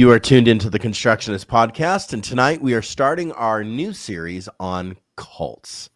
You are tuned into the Constructionist Podcast, and tonight we are starting our new series on cults.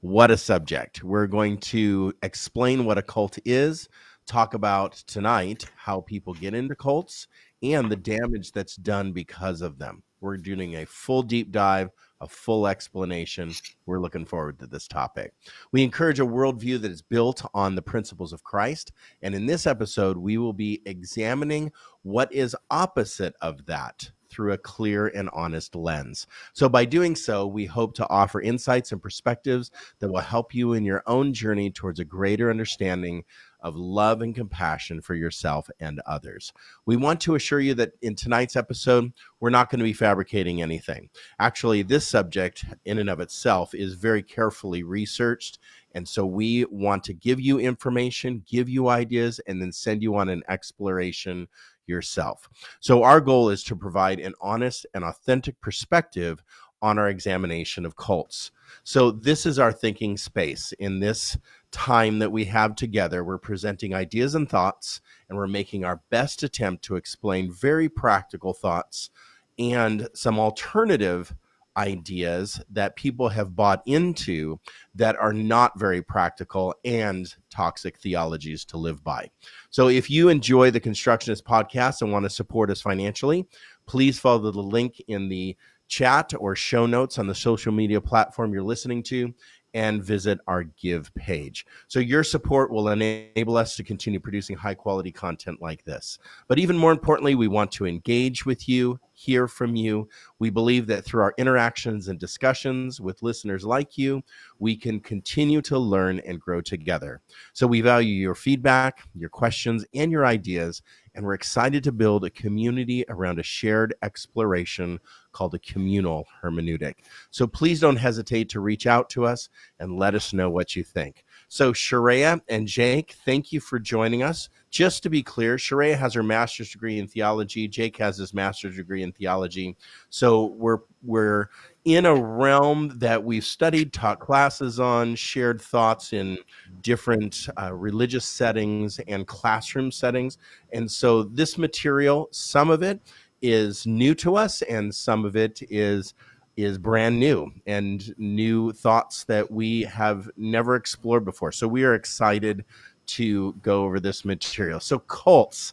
What a subject. We're going to explain what a cult is, talk about tonight how people get into cults, and the damage that's done because of them. We're doing a full deep dive a full explanation. We're looking forward to this topic. We encourage a worldview that is built on the principles of Christ. And in this episode, we will be examining what is opposite of that through a clear and honest lens. So, by doing so, we hope to offer insights and perspectives that will help you in your own journey towards a greater understanding of love and compassion for yourself and others. We want to assure you that in tonight's episode, we're not going to be fabricating anything. Actually, this subject, in and of itself, is very carefully researched. And so we want to give you information, give you ideas, and then send you on an exploration yourself. So, our goal is to provide an honest and authentic perspective on our examination of cults. So, this is our thinking space. In this time that we have together, we're presenting ideas and thoughts, and we're making our best attempt to explain very practical thoughts and some alternative ideas that people have bought into that are not very practical and toxic theologies to live by. So if you enjoy the Constructionist podcast and want to support us financially, please follow the link in the chat or show notes on the social media platform you're listening to and visit our give page. So your support will enable us to continue producing high quality content like this. But even more importantly, we want to engage with you, hear from you. We believe that through our interactions and discussions with listeners like you, we can continue to learn and grow together. So we value your feedback, your questions, and your ideas, and we're excited to build a community around a shared exploration called a communal hermeneutic. So please don't hesitate to reach out to us and let us know what you think. So, Sharayah and Jake, thank you for joining us. Just to be clear, Sharayah has her master's degree in theology. Jake has his master's degree in theology. So we're we're in a realm that we've studied, taught classes on, shared thoughts in different uh, religious settings and classroom settings. And so this material, some of it is new to us, and some of it is is brand new and new thoughts that we have never explored before. So we are excited to go over this material. So cults,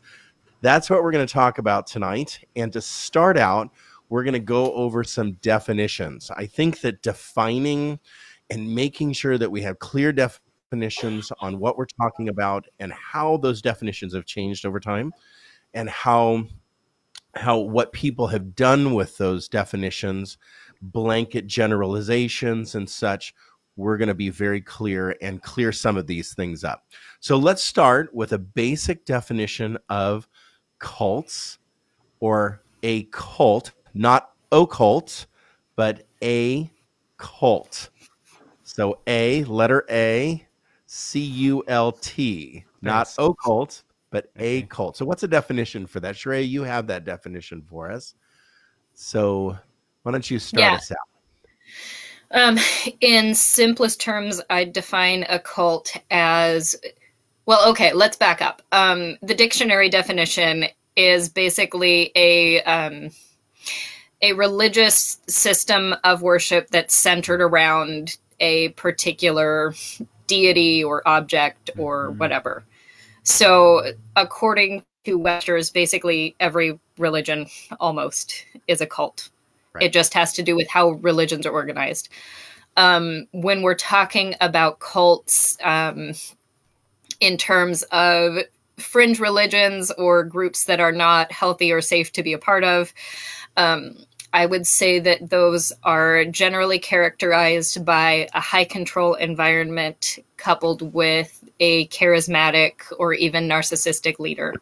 that's what we're going to talk about tonight. And to start out, we're going to go over some definitions. I think that defining and making sure that we have clear definitions on what we're talking about and how those definitions have changed over time and how how what people have done with those definitions blanket generalizations and such we're going to be very clear and clear some of these things up. So let's start with a basic definition of cults or a cult not occult but a cult. So a letter a c u l t not occult but a cult. So, what's a definition for that? Shrey, you have that definition for us. So, why don't you start yeah. us out? Um, in simplest terms, I define a cult as well. Okay, let's back up. Um, the dictionary definition is basically a um, a religious system of worship that's centered around a particular deity or object or mm-hmm. whatever. So, according to Webster's, basically every religion almost is a cult. Right. It just has to do with how religions are organized. Um, when we're talking about cults um, in terms of fringe religions or groups that are not healthy or safe to be a part of, um, I would say that those are generally characterized by a high control environment coupled with a charismatic or even narcissistic leader.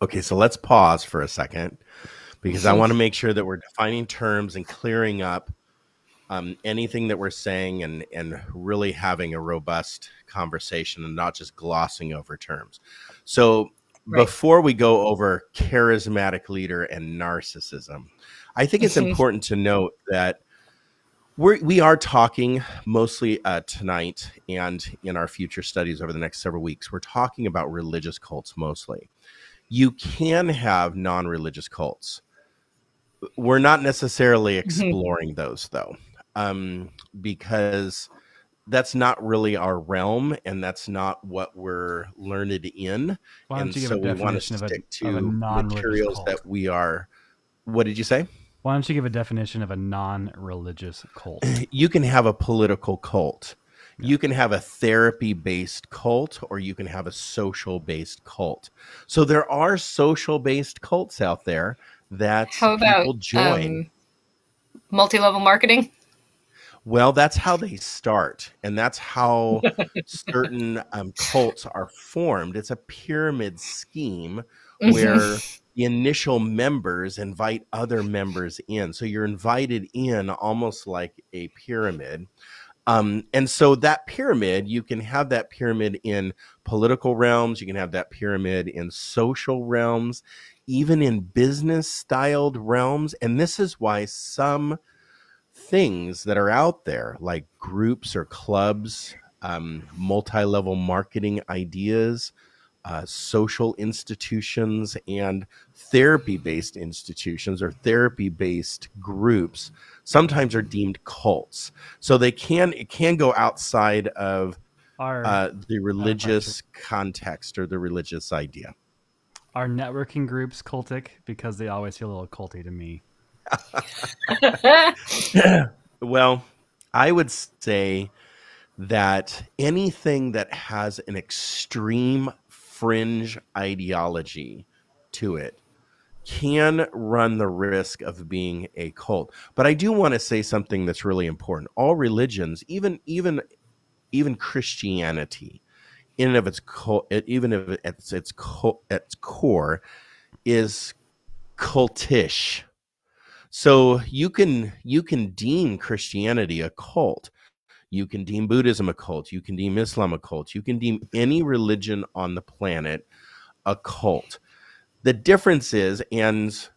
Okay, so let's pause for a second because I want to make sure that we're defining terms and clearing up um, anything that we're saying and and really having a robust conversation and not just glossing over terms. So right. before we go over charismatic leader and narcissism, I think it's mm-hmm. important to note that we're, we are talking mostly uh, tonight and in our future studies over the next several weeks. We're talking about religious cults mostly. You can have non-religious cults. We're not necessarily mm-hmm. exploring mm-hmm. those though um, because that's not really our realm and that's not what we're learned in. and so we want to stick a, to materials cult? that we are. What did you say? Why don't you give a definition of a non religious cult? You can have a political cult. You can have a therapy based cult or you can have a social based cult. So there are social based cults out there that How about, people join. Um, Multi level marketing? Well, that's how they start, and that's how certain um, cults are formed. It's a pyramid scheme mm-hmm. where the initial members invite other members in. So you're invited in almost like a pyramid. Um, and so that pyramid, you can have that pyramid in political realms, you can have that pyramid in social realms, even in business styled realms. And this is why some things that are out there, like groups or clubs, um, multi level marketing ideas, uh, social institutions, and therapy based institutions or therapy based groups sometimes are deemed cults. So they can it can go outside of our, uh, the religious context or the religious idea. Are networking groups cultic? Because they always feel a little culty to me. well, I would say that anything that has an extreme fringe ideology to it can run the risk of being a cult. But I do want to say something that's really important. All religions, even even even Christianity, in and of its co- even if it's its co- its core, is cultish. So you can you can deem Christianity a cult. You can deem Buddhism a cult. You can deem Islam a cult. You can deem any religion on the planet a cult. The difference is, and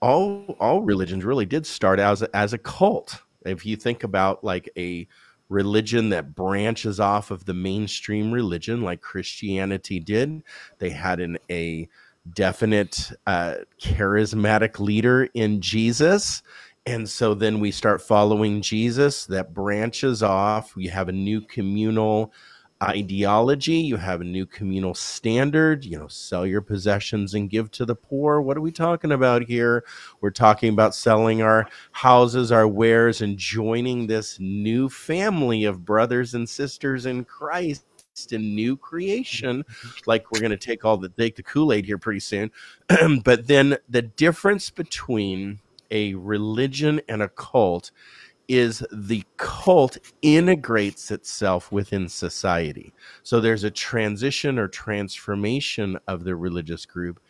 all all religions really did start as as a cult. If you think about like a religion that branches off of the mainstream religion, like Christianity did, they had an a definite uh, charismatic leader in Jesus. And so then we start following Jesus that branches off. We have a new communal ideology. You have a new communal standard. You know, sell your possessions and give to the poor. What are we talking about here? We're talking about selling our houses, our wares, and joining this new family of brothers and sisters in Christ in new creation. Like we're going to take all the take the Kool Aid here pretty soon. but then the difference between a religion and a cult is the cult integrates itself within society. So there's a transition or transformation of the religious group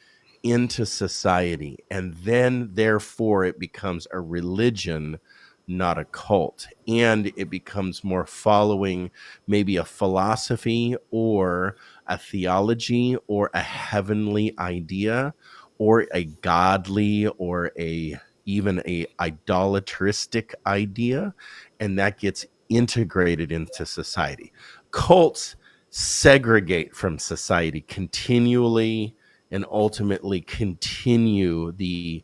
into society. And then, therefore, it becomes a religion not a cult. And it becomes more following maybe a philosophy or a theology or a heavenly idea or a godly or a even a idolatristic idea and that gets integrated into society cults segregate from society continually and ultimately continue the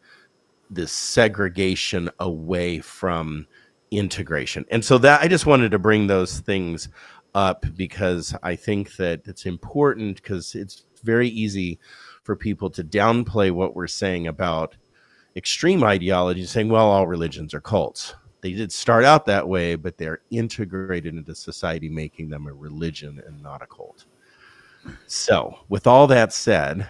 this segregation away from integration. And so that I just wanted to bring those things up because I think that it's important because it's very easy for people to downplay what we're saying about extreme ideology, saying, well, all religions are cults. They did start out that way, but they're integrated into society, making them a religion and not a cult. So, with all that said,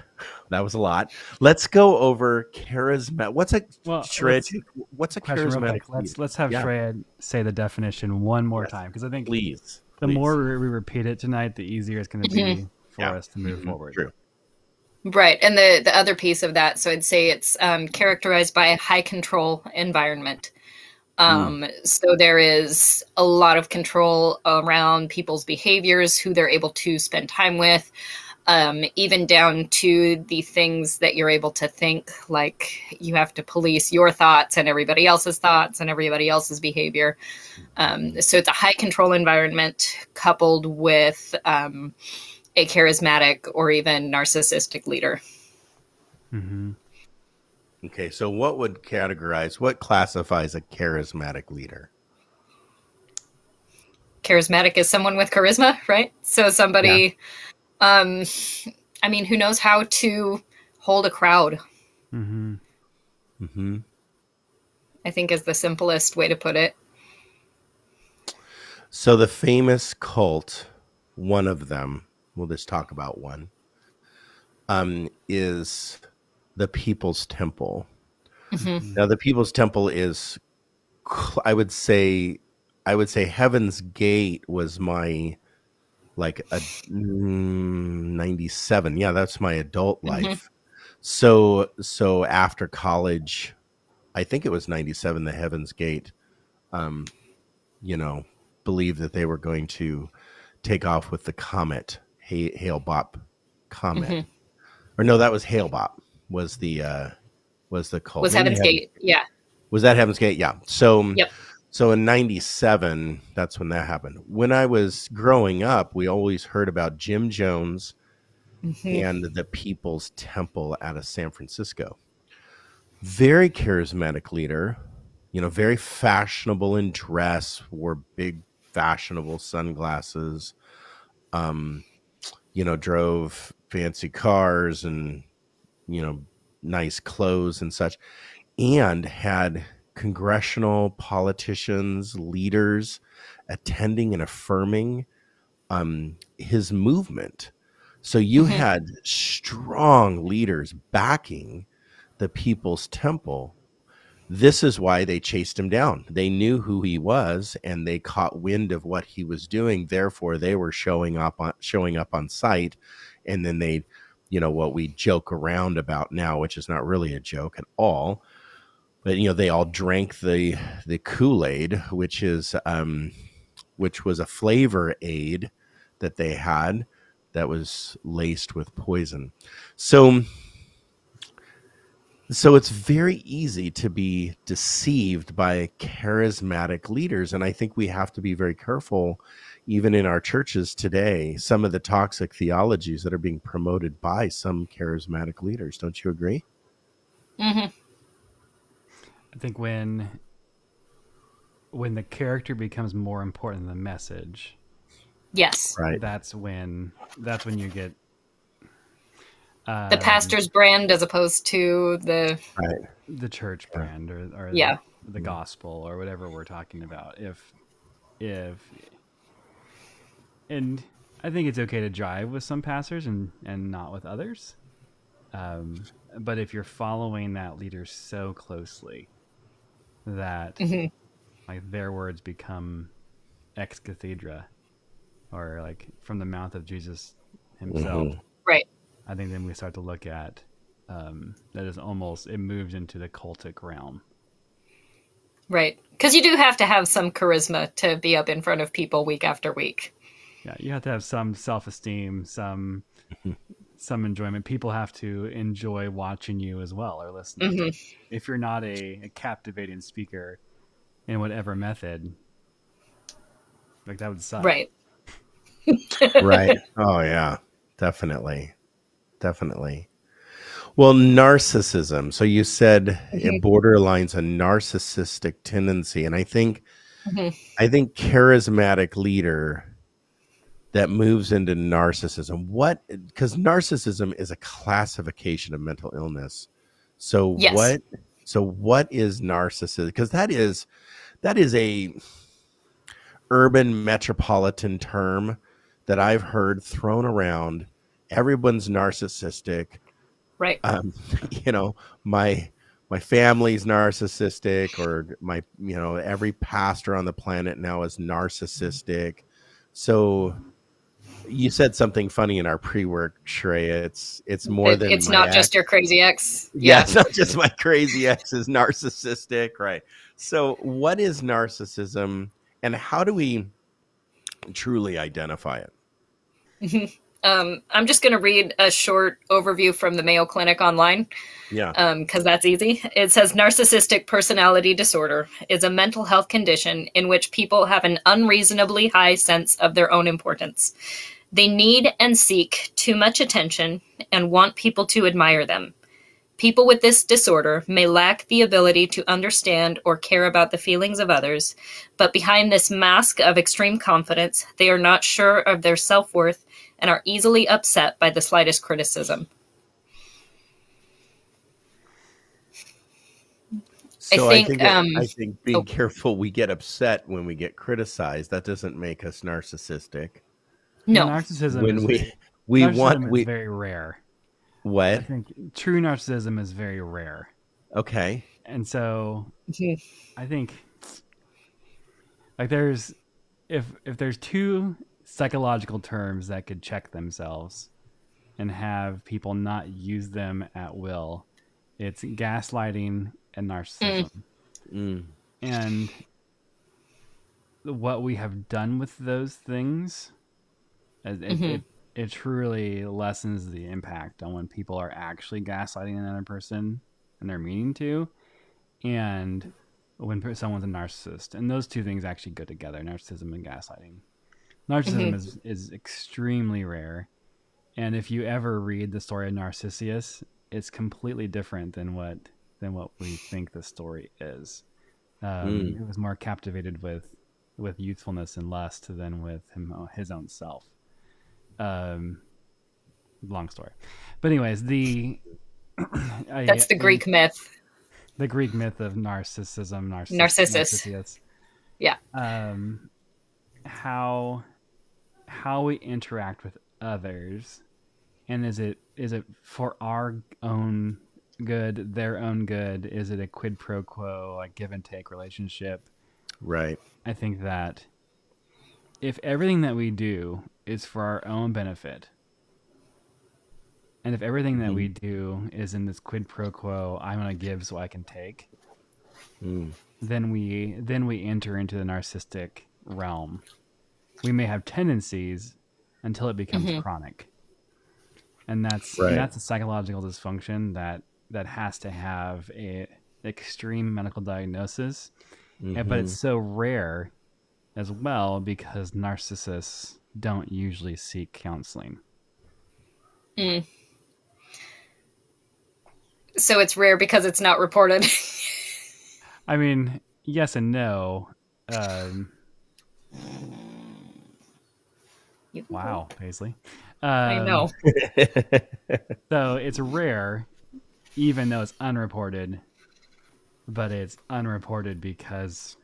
that was a lot. Let's go over charismatic. What's a Well, Sharayah, let's- What's a Question charismatic? Let's let's have Yeah. Sharayah say the definition one more Yes. time because I think please. the please. more we we repeat it tonight, the easier it's going to be for Yeah. us to move Mhm. forward. True. Right, and the the other piece of that, so I'd say it's um, characterized by a high control environment. Um, So there is a lot of control around people's behaviors, who they're able to spend time with, um, even down to the things that you're able to think. Like you have to police your thoughts and everybody else's thoughts and everybody else's behavior. Um, so it's a high control environment coupled with um, a charismatic or even narcissistic leader. hmm Okay, so what would categorize? What classifies a charismatic leader? charismatic is someone with charisma, right? So somebody, um, I mean, who knows how to hold a crowd? mm-hmm mm-hmm I think is the simplest way to put it. So the famous cult, one of them, we'll just talk about one, um, is the People's Temple. Mhm. Now, the People's Temple is, I would say, I would say Heaven's Gate was my, like a mm, ninety-seven. Yeah, that's my adult Mhm. life. So, so after college, I think it was ninety-seven. The Heaven's Gate, um, you know, believed that they were going to take off with the comet, Ha- Hale-Bopp comet, Mhm. or no, that was Hale-Bopp. Was the uh, was the cult? Was Heaven's Gate? Yeah. was that Heaven's Gate? Yeah. So, Yep. So in '97, that's when that happened. When I was growing up, we always heard about Jim Jones Mhm. and the People's Temple out of San Francisco. Very charismatic leader, you know, very fashionable in dress, wore big fashionable sunglasses, um, you know, drove fancy cars and, you know, nice clothes and such, and had congressional politicians, leaders attending and affirming um, his movement. So you Mhm. had strong leaders backing the People's Temple. This is why they chased him down. They knew who he was and they caught wind of what he was doing. Therefore, they were showing up on showing up on site and then they you know what we joke around about now, which is not really a joke at all. But you know, they all drank the the Kool-Aid, which is um which was a flavor aid that they had that was laced with poison. So so it's very easy to be deceived by charismatic leaders and I think we have to be very careful even in our churches today some of the toxic theologies that are being promoted by some charismatic leaders. Don't you agree? Mhm. I think when when the character becomes more important than the message, Yes. Right. that's when that's when you get um, The pastor's brand as opposed to the Right. the church brand or, or Yeah. the, the gospel or whatever we're talking about. If if and I think it's okay to drive with some pastors and and not with others. Um, but if you're following that leader so closely that Mhm. like their words become ex cathedra or like from the mouth of Jesus himself, Mhm. right. I think then we start to look at um, that is almost it moves into the cultic realm. Right. Because you do have to have some charisma to be up in front of people week after week. Yeah, you have to have some self esteem, some some enjoyment. People have to enjoy watching you as well or listening. Mhm. If you're not a, a captivating speaker in whatever method, like that would suck. Right. right. Oh yeah, definitely, definitely. Well, narcissism. So you said it borderlines a narcissistic tendency, and I think, Mhm. I think charismatic leader that moves into narcissism. What? Because narcissism is a classification of mental illness. So Yes. what? So what is narcissism? Because that is that is a urban metropolitan term that I've heard thrown around. Everyone's narcissistic. Right. um, you know my my family's narcissistic or my you know every pastor on the planet now is narcissistic so you said something funny in our pre-work Sharayah. it's it's more It- than it's not ex. just your crazy ex. yeah it's not just my crazy ex is narcissistic right so what is narcissism and how do we truly identify it Um, I'm just going to read a short overview from the Mayo Clinic online yeah because that's easy. It says narcissistic personality disorder is a mental health condition in which people have an unreasonably high sense of their own importance. They need and seek too much attention and want people to admire them. People with this disorder may lack the ability to understand or care about the feelings of others, but behind this mask of extreme confidence, they are not sure of their self worth and are easily upset by the slightest criticism. So think, think, that- um, I think being oh. careful, we get upset when we get criticized. That doesn't make us narcissistic. No. narcissism when is we very, we want is we very rare. What I think true narcissism is very rare, Okay. and so. I think like there's if if there's two psychological terms that could check themselves and have people not use them at will, it's gaslighting and narcissism. Mm. And what we have done with those things, it, it, Mhm. it, it truly lessens the impact on when people are actually gaslighting another person and they're meaning to, and when someone's a narcissist. And those two things actually go together narcissism and gaslighting. Narcissism Mhm. is, is extremely rare. And if you ever read the story of Narcissus, it's completely different than what than what we think the story is. Um, Mm. It was more captivated with with youthfulness and lust than with him his own self. Um, long story, but anyways, the I- That's the Greek myth. the Greek myth of narcissism, narciss- Narcissus. Narcissus. Yeah. Um, how how we interact with others, and is it is it for our own good, their own good? Is it a quid pro quo, like give and take relationship? Right. I think that if everything that we do is for our own benefit, and if everything that we do is in this quid pro quo, I'm going to give so I can take, Mm. then we then we enter into the narcissistic realm. We may have tendencies until it becomes Mhm. chronic, and that's Right. that's a psychological dysfunction that that has to have a extreme medical diagnosis and- but Mhm. it's so rare as well because narcissists don't usually seek counseling. So it's rare because it's not reported. I mean, yes and no. Um, wow, Paisley. Um, I know. So it's rare, even though it's unreported, but it's unreported because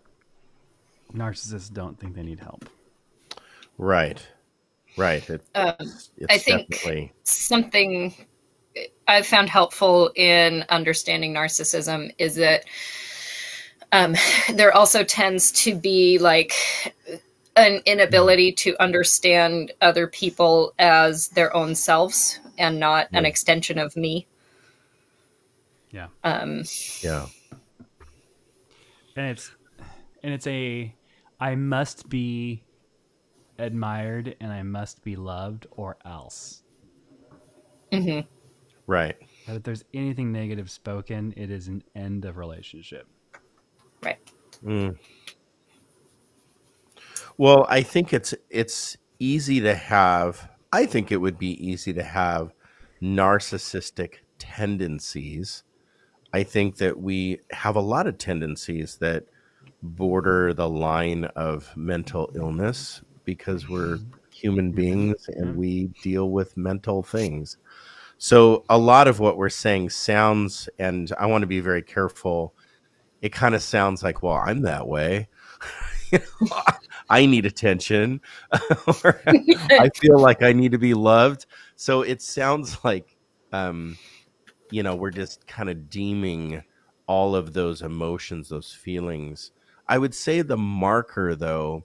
narcissists don't think they need help. Right. Right. It, Um, it's I think- definitely something I've found helpful in understanding narcissism is that um, there also tends to be like an inability to understand other people as their own selves and not an extension of me. Yeah. Um, yeah. and it's and it's a I must be admired and I must be loved or else. mhm. Right. That if there's anything negative spoken, it is an end of relationship. Right. Mm. Well, I think it's it's easy to have. I think it would be easy to have narcissistic tendencies. I think that we have a lot of tendencies that border the line of mental illness because we're human beings and we deal with mental things. So a lot of what we're saying sounds, and I want to be very careful. It kind of sounds like, well, I'm that way. You know, I need attention. or I feel like I need to be loved. So it sounds like um, you know, we're just kind of deeming all of those emotions, those feelings. I would say the marker, though,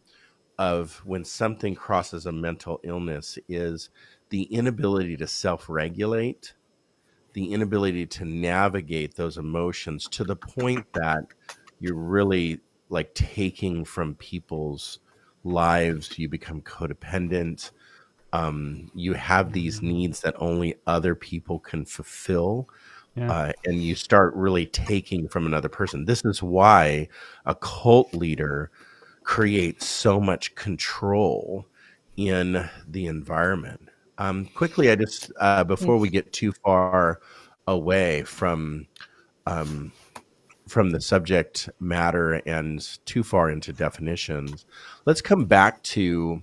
of when something crosses a mental illness is the inability to self regulate, the inability to navigate those emotions to the point that you're really like taking from people's lives, you become codependent. Um, you have these needs that only other people can fulfill Yeah. uh, and you start really taking from another person. This is why a cult leader creates so much control in the environment. Um, quickly, I just uh, before we get too far away from um, from the subject matter and too far into definitions, let's come back to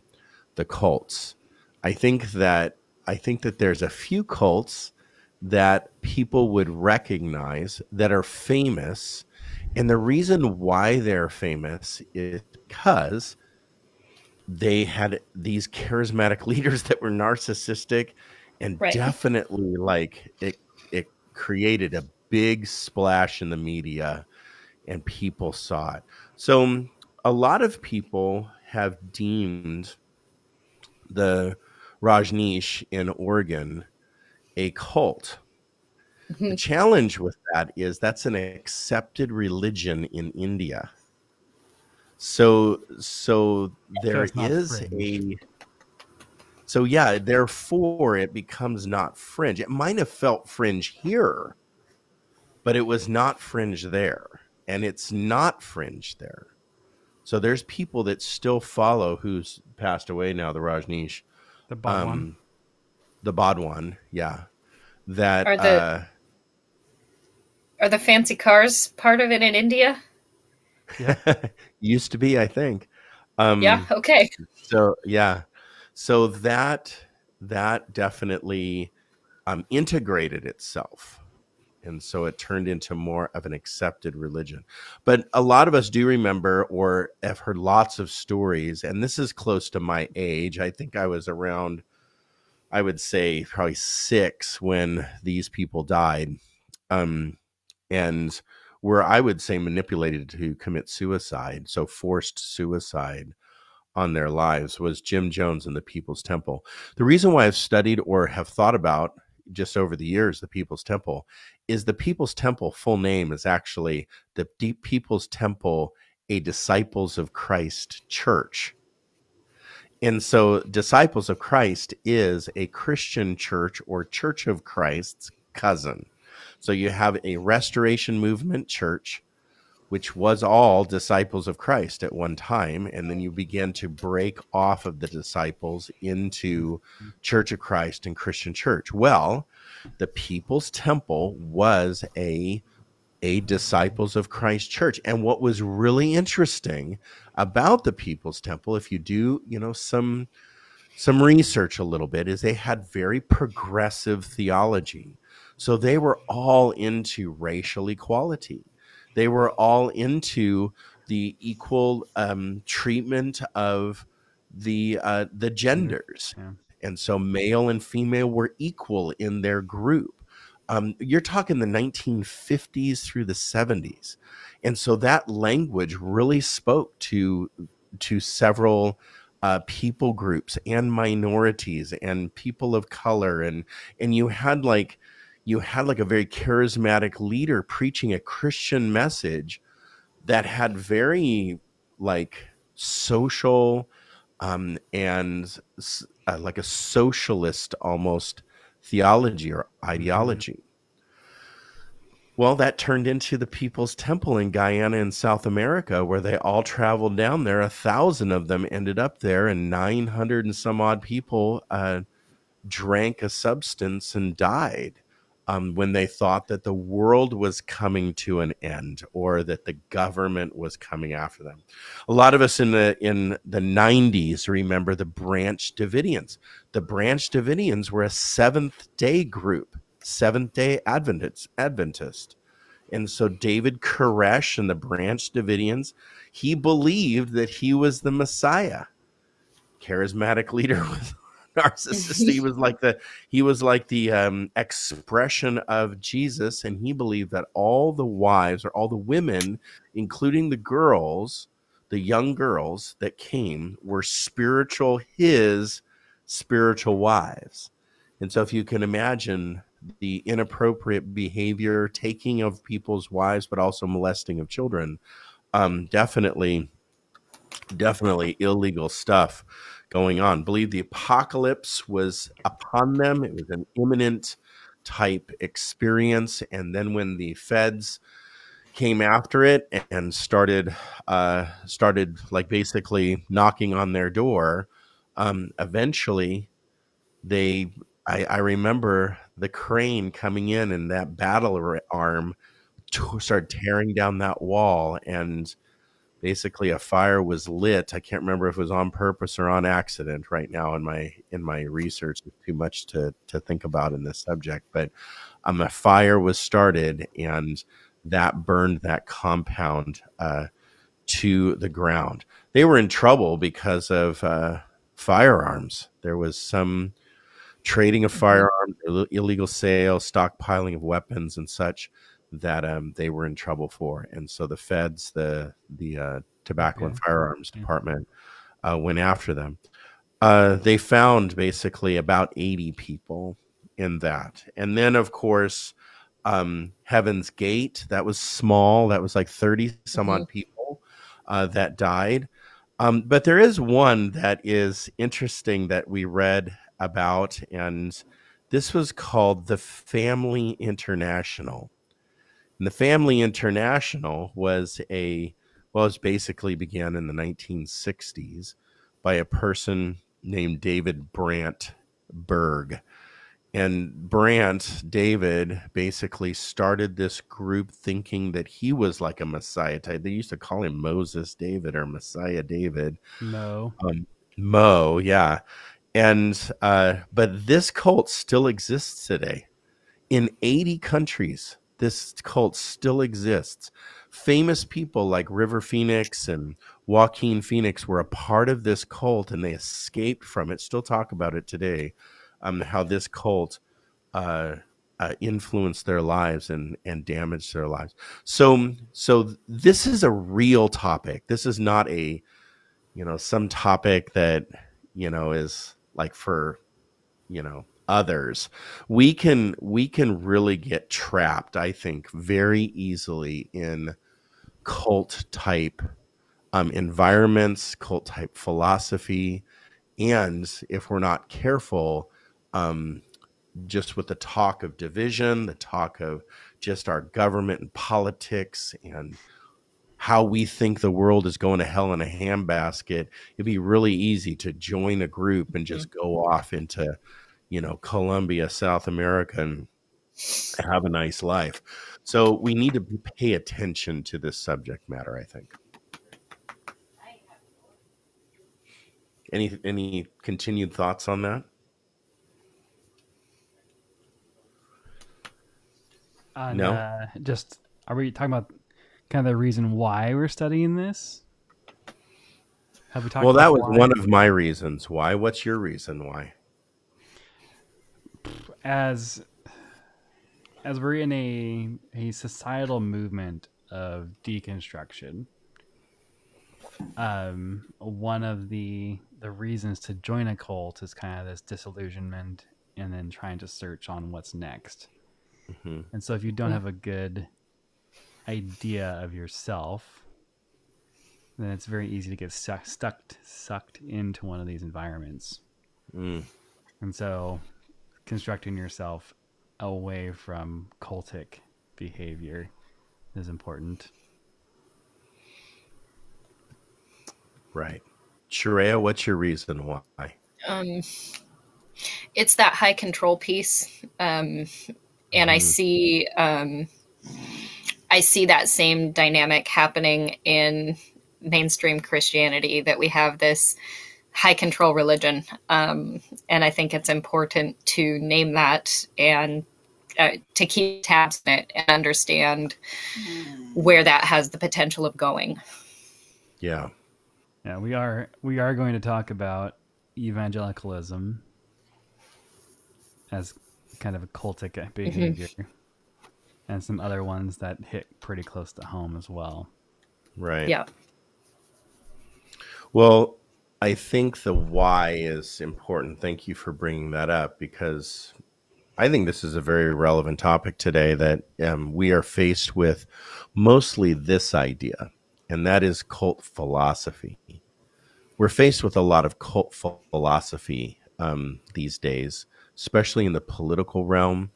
the cults. I think that I think that there's a few cults that people would recognize that are famous. And the reason why they're famous is because they had these charismatic leaders that were narcissistic and Right. definitely like it it created a big splash in the media and people saw it. So um, a lot of people have deemed the Rajneesh in Oregon a cult. The Mhm. challenge with that is that's an accepted religion in India. So so there it's not is fringe. a so yeah, therefore it becomes not fringe. It might have felt fringe here, but it was not fringe there. And it's not fringe there. So there's people that still follow who's passed away now, the Rajneesh The bottom one. um, the Bhagwan, yeah. That Are the- uh, Are the fancy cars part of it in India? used to be, I think. Um, yeah. Okay. So yeah, so that that definitely um, integrated itself, and so it turned into more of an accepted religion. But a lot of us do remember or have heard lots of stories, and this is close to my age. I think I was around, I would say probably six when these people died, um, and were I would say manipulated to commit suicide, so forced suicide on their lives was Jim Jones and the People's Temple. The reason why I've studied or have thought about just over the years the People's Temple is the People's Temple full name is actually the Deep People's Temple, a Disciples of Christ Church. And so Disciples of Christ is a Christian church or Church of Christ's cousin. So you have a restoration movement church which was all disciples of Christ at one time. And then you begin to break off of the disciples into Church of Christ and Christian Church. Well, the People's Temple was a a disciples of Christ church. And what was really interesting about the People's Temple, if you do, you know, some some research a little bit, is they had very progressive theology. So they were all into racial equality. They were all into the equal um, treatment of the uh, the genders, Yeah. and so male and female were equal in their group. Um, you're talking the 1950s through the 70s, and so that language really spoke to to several uh, people groups and minorities and people of color, and and you had like you had like a very charismatic leader preaching a Christian message that had very like social um, and uh, like a socialist almost theology or ideology. Well, that turned into the People's Temple in Guyana in South America, where they all traveled down there. A thousand of them ended up there, and 900 and some odd people uh, drank a substance and died um, when they thought that the world was coming to an end or that the government was coming after them. A lot of us in the in the 90s remember the Branch Davidians. The Branch Davidians were a Seventh Day group, Seventh Day Adventists, Adventist. And so David Koresh and the Branch Davidians, he believed that he was the Messiah. Charismatic leader with narcissist. he was like the he was like the um, expression of Jesus, and he believed that all the wives or all the women, including the girls, the young girls that came, were spiritual his spiritual wives. And so, if you can imagine the inappropriate behavior, taking of people's wives, but also molesting of children, um, definitely, definitely illegal stuff going on. Believe the apocalypse was upon them. It was an imminent type experience. And then when the feds came after it and started uh, started like basically knocking on their door, um, eventually they I, I remember the crane coming in and that battle arm started tearing down that wall and basically a fire was lit. I can't remember if it was on purpose or on accident right now in my in my research. too much to to think about in this subject, but um, a fire was started and that burned that compound uh, to the ground. They were in trouble because of uh, firearms. There was some trading of mm-hmm. firearms, illegal sale, stockpiling of weapons, and such that um, they were in trouble for. And so the feds, the the uh, Tobacco yeah. and Firearms yeah. Department, uh, went after them. Uh, they found basically about 80 people in that. And then, of course, um, Heaven's Gate, that was small. That was like 30 some mm-hmm. odd people uh, that died. Um, but there is one that is interesting that we read about, and this was called the Family International. And the Family International was a, well, it basically began in the 1960s by a person named David Brandt Berg. And Brandt, David, basically started this group thinking that he was like a Messiah type. They used to call him Moses David or Messiah David. Mo. Um, Mo, yeah. And, uh, but this cult still exists today in 80 countries this cult still exists. Famous people like River Phoenix and Joaquin Phoenix were a part of this cult and they escaped from it. Still talk about it today. Um, how this cult uh, uh, influenced their lives and and damaged their lives. So so this is a real topic. This is not a you know some topic that you know is like for you know others. We can we can really get trapped i think very easily in cult type um, environments cult type philosophy and if we're not careful um, just with the talk of division the talk of just our government and politics and how we think the world is going to hell in a handbasket it'd be really easy to join a group and just go off into you know, Colombia, South America, and have a nice life. So we need to pay attention to this subject matter, I think. Any any continued thoughts on that? On, no. Uh, just are we talking about kind of the reason why we're studying this? Have we talked? Well, that was why? one of my reasons. Why? What's your reason why? As as we're in a a societal movement of deconstruction um one of the the reasons to join a cult is kind of this disillusionment and then trying to search on what's next mm-hmm. and so if you don't have a good idea of yourself then it's very easy to get stuck stuck sucked into one of these environments mm. and so constructing yourself away from cultic behavior is important. Right. Sharayah, what's your reason why? Um, it's that high control piece. Um, and mm. I mm-hmm. see, um, I see that same dynamic happening in mainstream Christianity that we have this high control religion. Um, and I think it's important to name that and uh, to keep tabs on it and understand mm. where that has the potential of going. Yeah. Yeah, we are we are going to talk about evangelicalism as kind of a cultic behavior, and some other ones that hit pretty close to home as well. Right. Yeah. Well, I think the why is important. Thank you for bringing that up because I think this is a very relevant topic today that um, we are faced with mostly this idea, and that is cult philosophy. We're faced with a lot of cult philosophy um, these days, especially in the political realm,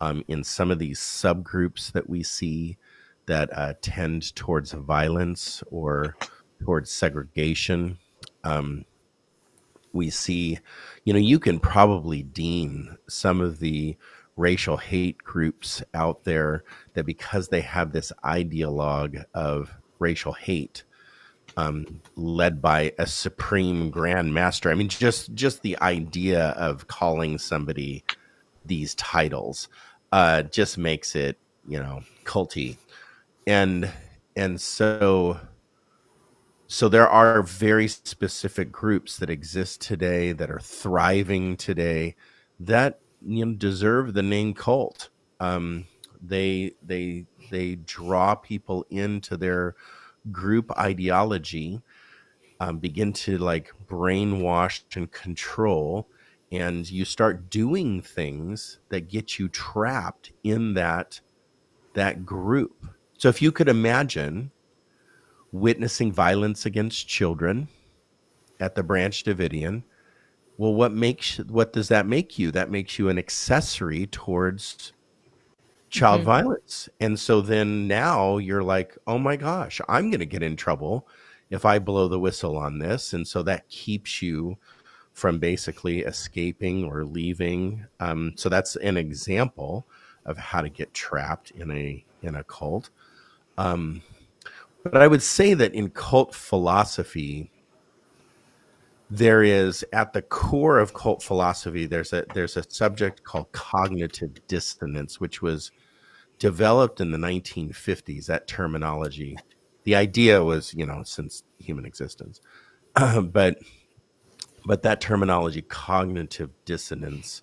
um, in some of these subgroups that we see that uh, tend towards violence or towards segregation. Um, we see, you know, you can probably deem some of the racial hate groups out there that because they have this ideologue of racial hate, um, led by a supreme grand master. I mean, just just the idea of calling somebody these titles uh, just makes it, you know, culty, and and so so there are very specific groups that exist today that are thriving today that you know deserve the name cult. Um, they they they draw people into their group ideology, um, begin to like brainwash and control, and you start doing things that get you trapped in that that group. So if you could imagine witnessing violence against children at the Branch Davidian. Well, what makes what does that make you? That makes you an accessory towards child mm-hmm. violence. And so then now you're like, "Oh my gosh, I'm going to get in trouble if I blow the whistle on this." And so that keeps you from basically escaping or leaving. Um, so that's an example of how to get trapped in a in a cult. Um, but I would say that in cult philosophy, there is at the core of cult philosophy there's a there's a subject called cognitive dissonance, which was developed in the 1950s. That terminology, the idea was you know since human existence, uh, but but that terminology, cognitive dissonance,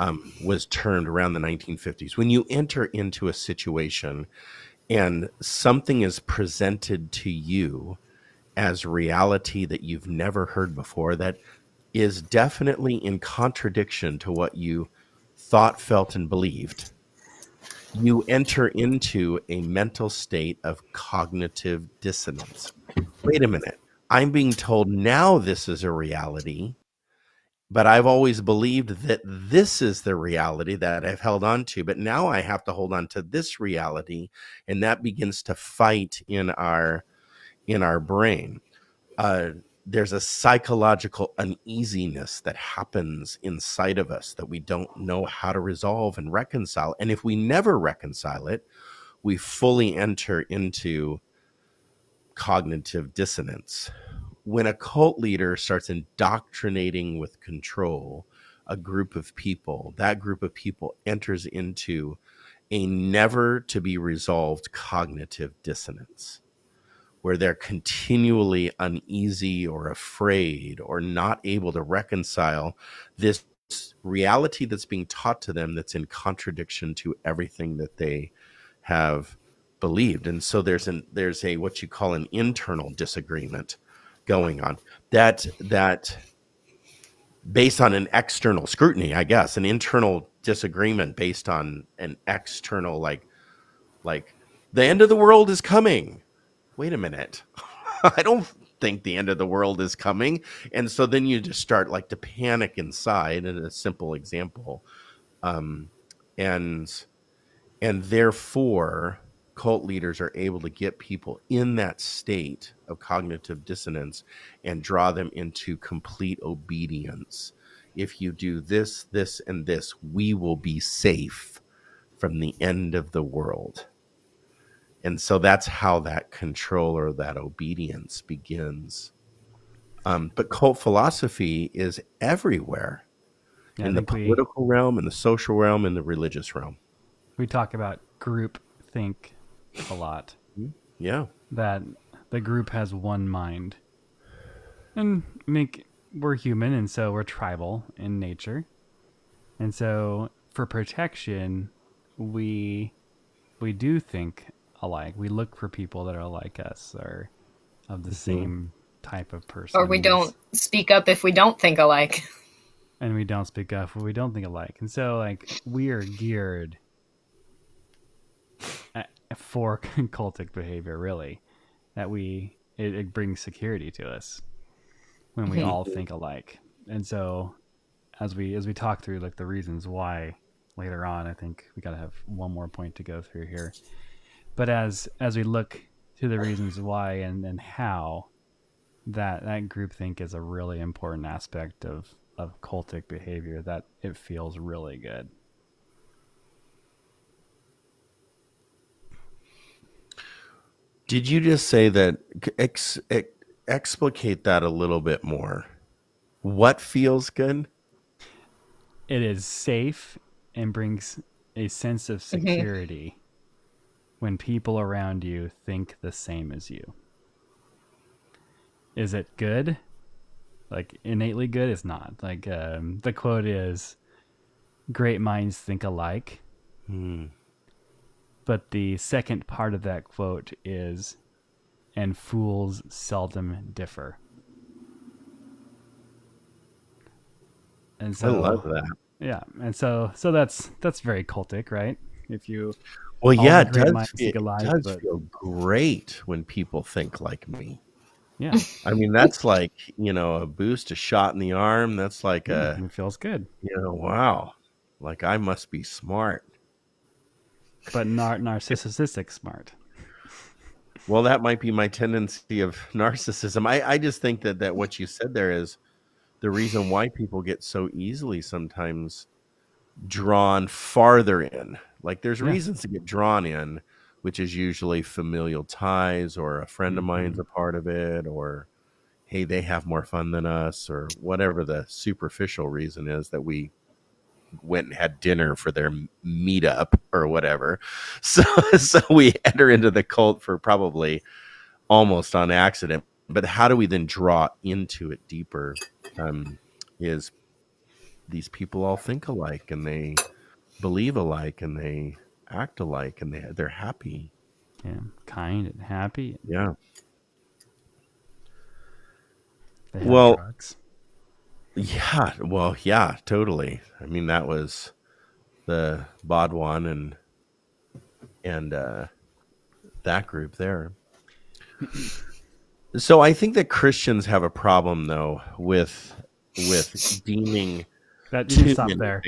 um, was termed around the 1950s. When you enter into a situation and something is presented to you as reality that you've never heard before that is definitely in contradiction to what you thought, felt, and believed, you enter into a mental state of cognitive dissonance. Wait a minute. I'm being told now this is a reality but I've always believed that this is the reality that I've held on to. But now I have to hold on to this reality, and that begins to fight in our in our brain. Uh, there's a psychological uneasiness that happens inside of us that we don't know how to resolve and reconcile. And if we never reconcile it, we fully enter into cognitive dissonance, when a cult leader starts indoctrinating with control a group of people, that group of people enters into a never to be resolved cognitive dissonance where they're continually uneasy or afraid or not able to reconcile this reality that's being taught to them that's in contradiction to everything that they have believed. And so there's an there's a what you call an internal disagreement going on. That that based on an external scrutiny i guess an internal disagreement based on an external like like the end of the world is coming. Wait a minute. I don't think the end of the world is coming. And so then you just start like to panic inside in a simple example. Um and and therefore cult leaders are able to get people in that state of cognitive dissonance and draw them into complete obedience. If you do this, this, and this, we will be safe from the end of the world. And so that's how that control or that obedience begins. Um, but cult philosophy is everywhere yeah, in the political we, realm, in the social realm, in the religious realm. We talk about group think a lot. Yeah. That the group has one mind. And make we're human and so we're tribal in nature. And so for protection, we we do think alike. We look for people that are like us or of the mm-hmm. same type of person. Or we don't speak up if we don't think alike. and we don't speak up if we don't think alike. And so like we are geared at- for cultic behavior really that we it, it brings security to us when we all think alike. And so as we as we talk through like the reasons why later on, I think we got to have one more point to go through here. But as as we look to the reasons why and and how that that groupthink is a really important aspect of of cultic behavior that it feels really good. Did you just say that? Ex, ex, explicate that a little bit more. What feels good? It is safe and brings a sense of security when people around you think the same as you. Is it good? Like innately good? It's not. Like um, the quote is, "Great minds think alike." Hmm. But the second part of that quote is, "And fools seldom differ." And so, I love that. yeah, and so so that's that's very cultic, right? If you Well, yeah, it does, feel, think does but- feel great when people think like me. yeah, I mean, that's like you know a boost, a shot in the arm. That's like a it feels good, you know, wow, like I must be smart. But not narcissistic smart. Well, that might be my tendency of narcissism. I, I just think that that what you said there is the reason why people get so easily sometimes drawn farther in. Like there's Yeah. reasons to get drawn in, which is usually familial ties or a friend of mine's mm-hmm. a part of it or hey, they have more fun than us or whatever the superficial reason is that we went and had dinner for their meetup or whatever. So so we enter into the cult for probably almost on accident. But how do we then draw into it deeper? Um, is these people all think alike and they believe alike and they act alike and they they're happy. Yeah, kind and happy. Yeah. Well- drugs. Yeah, well, yeah, totally. I mean, that was the Bhagwan and and uh, that group there. So I think that Christians have a problem though with with deeming that you stop there.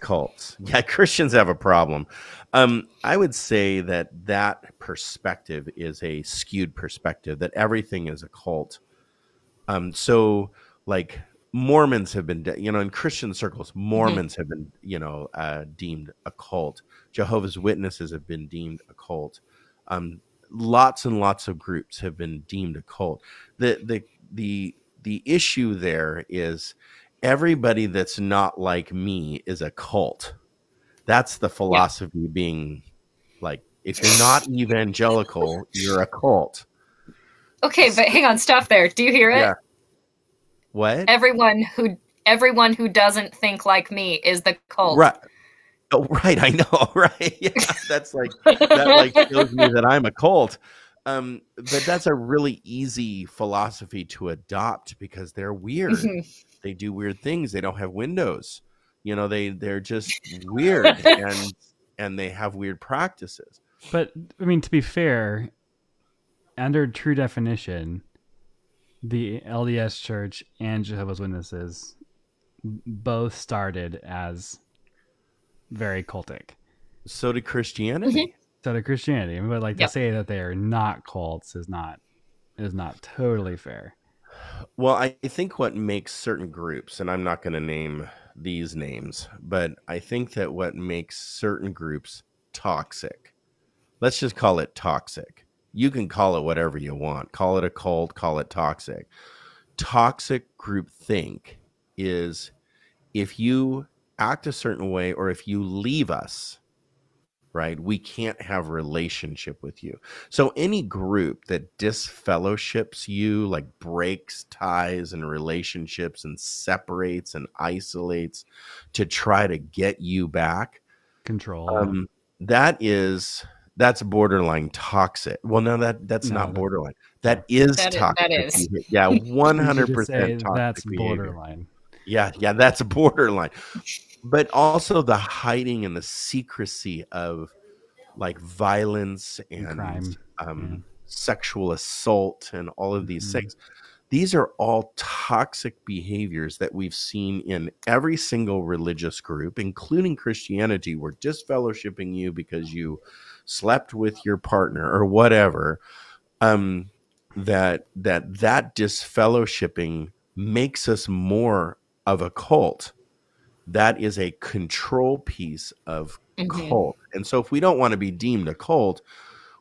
cults. Yeah, Christians have a problem. Um, I would say that that perspective is a skewed perspective. That everything is a cult. Um, so like Mormons have been, de- you know, in Christian circles, Mormons have been, you know, uh, deemed a cult. Jehovah's Witnesses have been deemed a cult. Um, lots and lots of groups have been deemed a cult. The the the the issue there is everybody that's not like me is a cult. That's the philosophy being like if you're not evangelical, you're a cult. Okay, but hang on, stop there. Do you hear it? Yeah. What? Everyone who everyone who doesn't think like me is the cult. Right. Oh, right. I know. Right. Yeah. That's like that. Like shows me that I'm a cult. Um, but that's a really easy philosophy to adopt because they're weird. Mhm. They do weird things. They don't have windows. You know, they they're just weird and and they have weird practices. But I mean, to be fair, under true definition, the LDS Church and Jehovah's Witnesses both started as very cultic. So did Christianity. Mm-hmm. So did Christianity, I but like Yep. to say that they are not cults is not is not totally fair. Well, I think what makes certain groups, and I'm not going to name these names, but I think that what makes certain groups toxic, let's just call it toxic. You can call it whatever you want. Call it a cult, call it toxic. Toxic group think is if you act a certain way or if you leave us, right? We can't have relationship with you. So any group that disfellowships you, like breaks ties and relationships and separates and isolates to try to get you back, Control. um, that is that's borderline toxic. Well, no, that that's No, not borderline. That is That is- toxic. that is. Yeah, one You should hundred just say percent toxic. That's behavior. borderline. Yeah, yeah, that's borderline. But also the hiding and the secrecy of like violence and, And crime, um, yeah. sexual assault and all of these Mhm. things. These are all toxic behaviors that we've seen in every single religious group, including Christianity. We're disfellowshipping you because you slept with your partner or whatever. Um, that that that disfellowshipping makes us more of a cult. That is a control piece of Mhm. cult. And so if we don't want to be deemed a cult,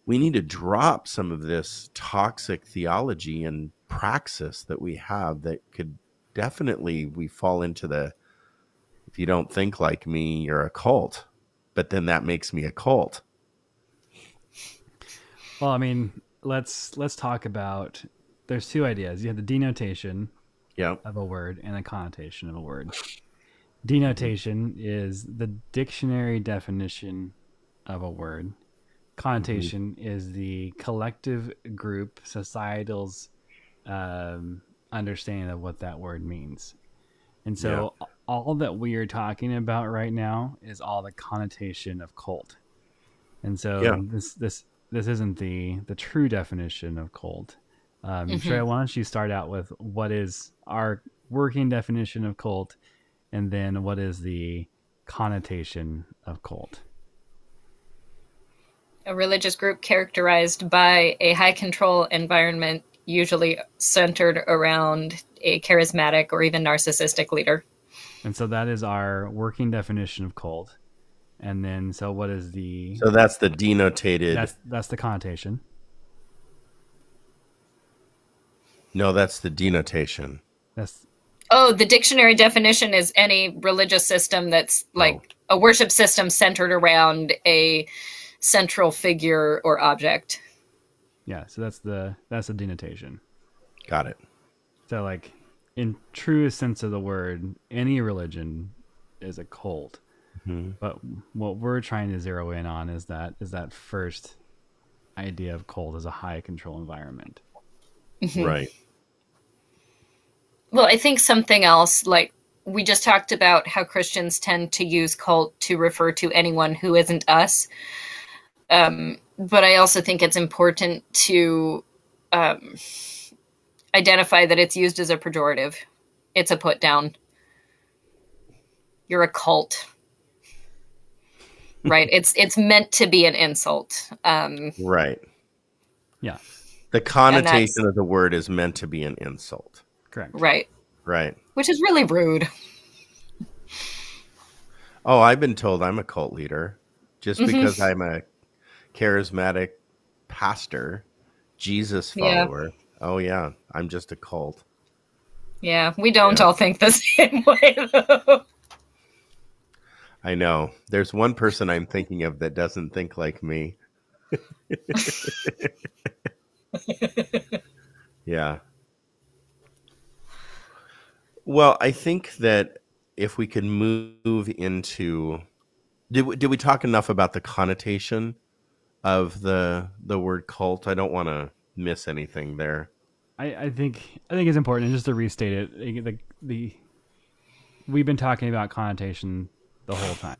we need to drop some of this toxic theology and praxis that we have that could definitely we fall into the if you don't think like me, you're a cult. But then that makes me a cult. Well, I mean, let's let's talk about. There's two ideas. You have the denotation Yeah. of a word and the connotation of a word. Denotation is the dictionary definition of a word. Connotation is the collective group, societal's um, understanding of what that word means. And so, all that we are talking about right now is all the connotation of cult. And so, Yeah. this this this isn't the the true definition of cult. Um, Mhm. Trey, why don't you start out with what is our working definition of cult, and then what is the connotation of cult? a religious group characterized by a high control environment, usually centered around a charismatic or even narcissistic leader. And so that is our working definition of cult. And then, so what is the So that's the denotated. that's that's the connotation. no, that's the denotation. That's Oh, the dictionary definition is any religious system that's oh. like a worship system centered around a central figure or object. yeah. So that's the that's the denotation. Got it. So like in truest sense of the word, any religion is a cult. Mhm. But what we're trying to zero in on is that is that first idea of cult as a high control environment. Right. Well, I think something else, like we just talked about how Christians tend to use cult to refer to anyone who isn't us. Um, but I also think it's important to um, identify that it's used as a pejorative. It's a put down. You're a cult. Right? It's it's meant to be an insult. Um, Right. Yeah, The connotation of the word is meant to be an insult. correct. right. Right. Which is really rude. Oh, I've been told I'm a cult leader just Mhm. because I'm a charismatic pastor, Jesus Yeah. follower. Oh yeah, I'm just a cult. Yeah, we don't Yeah. all think the same way though. I know. There's one person I'm thinking of that doesn't think like me. yeah. Well, I think that if we could move into did we, did we talk enough about the connotation of the the word cult? I don't want to miss anything there. I, I think I think it's important and just to restate it. The, the we've been talking about connotation the whole time.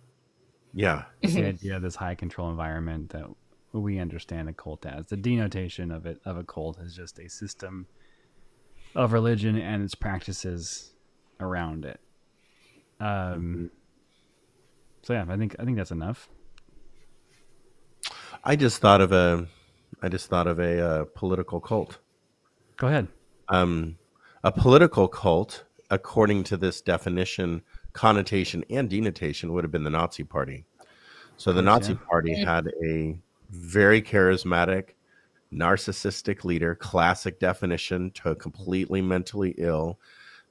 Yeah. the idea of this high control environment that we understand a cult as. The denotation of it of a cult is just a system of religion and its practices around it. Um. So yeah, I think I think that's enough. I just thought of a I just thought of a, uh political cult. Go ahead. um, a political cult, according to this definition, connotation, and denotation, would have been the Nazi Party. So the Nazi yeah. Party had a very charismatic, narcissistic leader, classic definition to a completely mentally ill,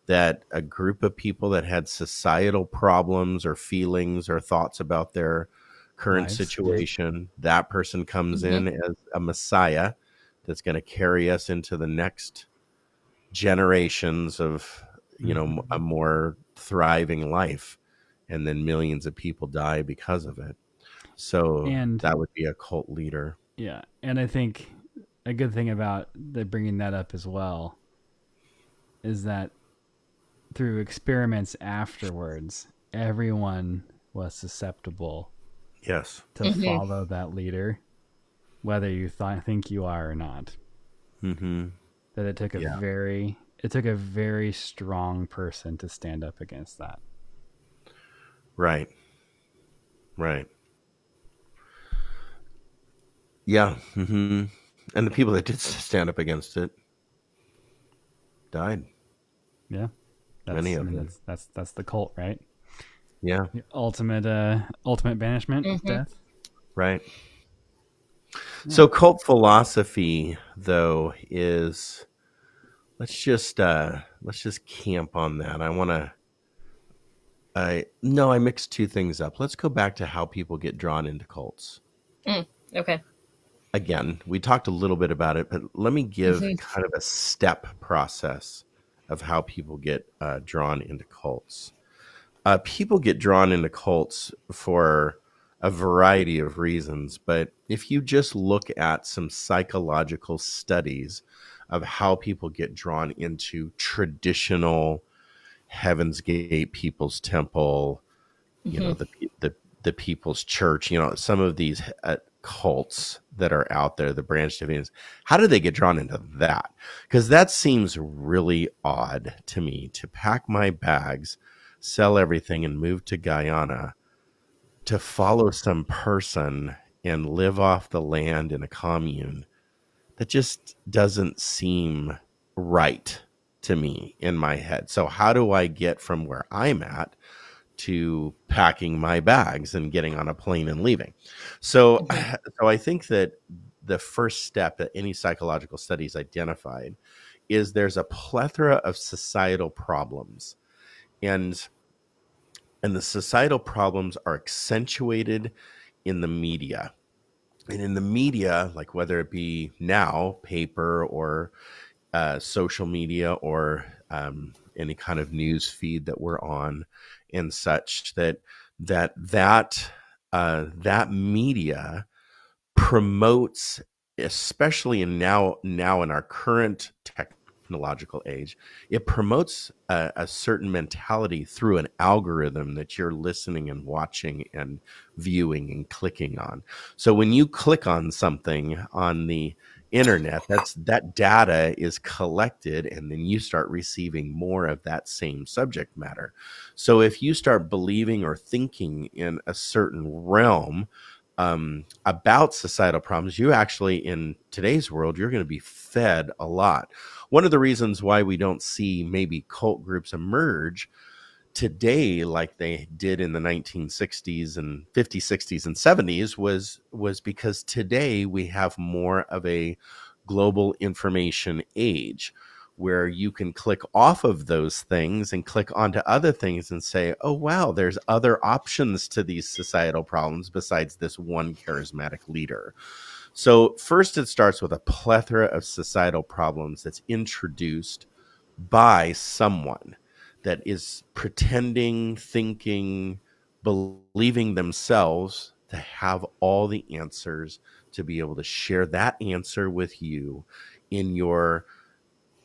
that a group of people that had societal problems or feelings or thoughts about their current Nice. situation. That person comes in as a messiah that's going to carry us into the next generations of, you know, Mhm. a more thriving life. And then millions of people die because of it. So And- that would be a cult leader. Yeah, and I think a good thing about the bringing that up as well is that through experiments afterwards, everyone was susceptible Yes. to Mhm. follow that leader, whether you th- think you are or not. hmm That it took a Yeah. very it took a very strong person to stand up against that. Right. Right. Yeah. hmm And the people that did stand up against it died. Yeah, that's, Many I of mean, them. That's, that's that's the cult, right? Yeah. The ultimate uh ultimate banishment, Mhm. death. Right. So cult philosophy though is let's just uh let's just camp on that. I want to I no, I mixed two things up. Let's go back to how people get drawn into cults. Okay. again, we talked a little bit about it, but let me give Mhm. kind of a step process of how people get uh, drawn into cults. Uh, people get drawn into cults for a variety of reasons, but if you just look at some psychological studies of how people get drawn into traditional Heaven's Gate People's Temple, you know the the the People's Church, you know some of these uh, cults that are out there, the Branch Davidians. How do they get drawn into that? Because that seems really odd to me to pack my bags, sell everything, and move to Guyana to follow some person and live off the land in a commune. That just doesn't seem right to me in my head. So how do I get from where I'm at to packing my bags and getting on a plane and leaving? So mm-hmm. so I think that the first step that any psychological studies identified is there's a plethora of societal problems. And and the societal problems are accentuated in the media. And in the media, like whether it be now paper or uh, social media or um, any kind of news feed that we're on and such that that that uh, that media promotes especially in now now in our current technological age it promotes a, a certain mentality through an algorithm that you're listening and watching and viewing and clicking on. So when you click on something on the internet that's that data is collected and then you start receiving more of that same subject matter. So if you start believing or thinking in a certain realm um, about societal problems you actually in today's world you're going to be fed a lot. One of the reasons why we don't see maybe cult groups emerge today like they did in the 1960s and 50s 60s and 70s was was because today we have more of a global information age where you can click off of those things and click onto other things and say oh wow there's other options to these societal problems besides this one charismatic leader. So first it starts with a plethora of societal problems that's introduced by someone that is pretending, thinking, believing themselves to have all the answers to be able to share that answer with you in your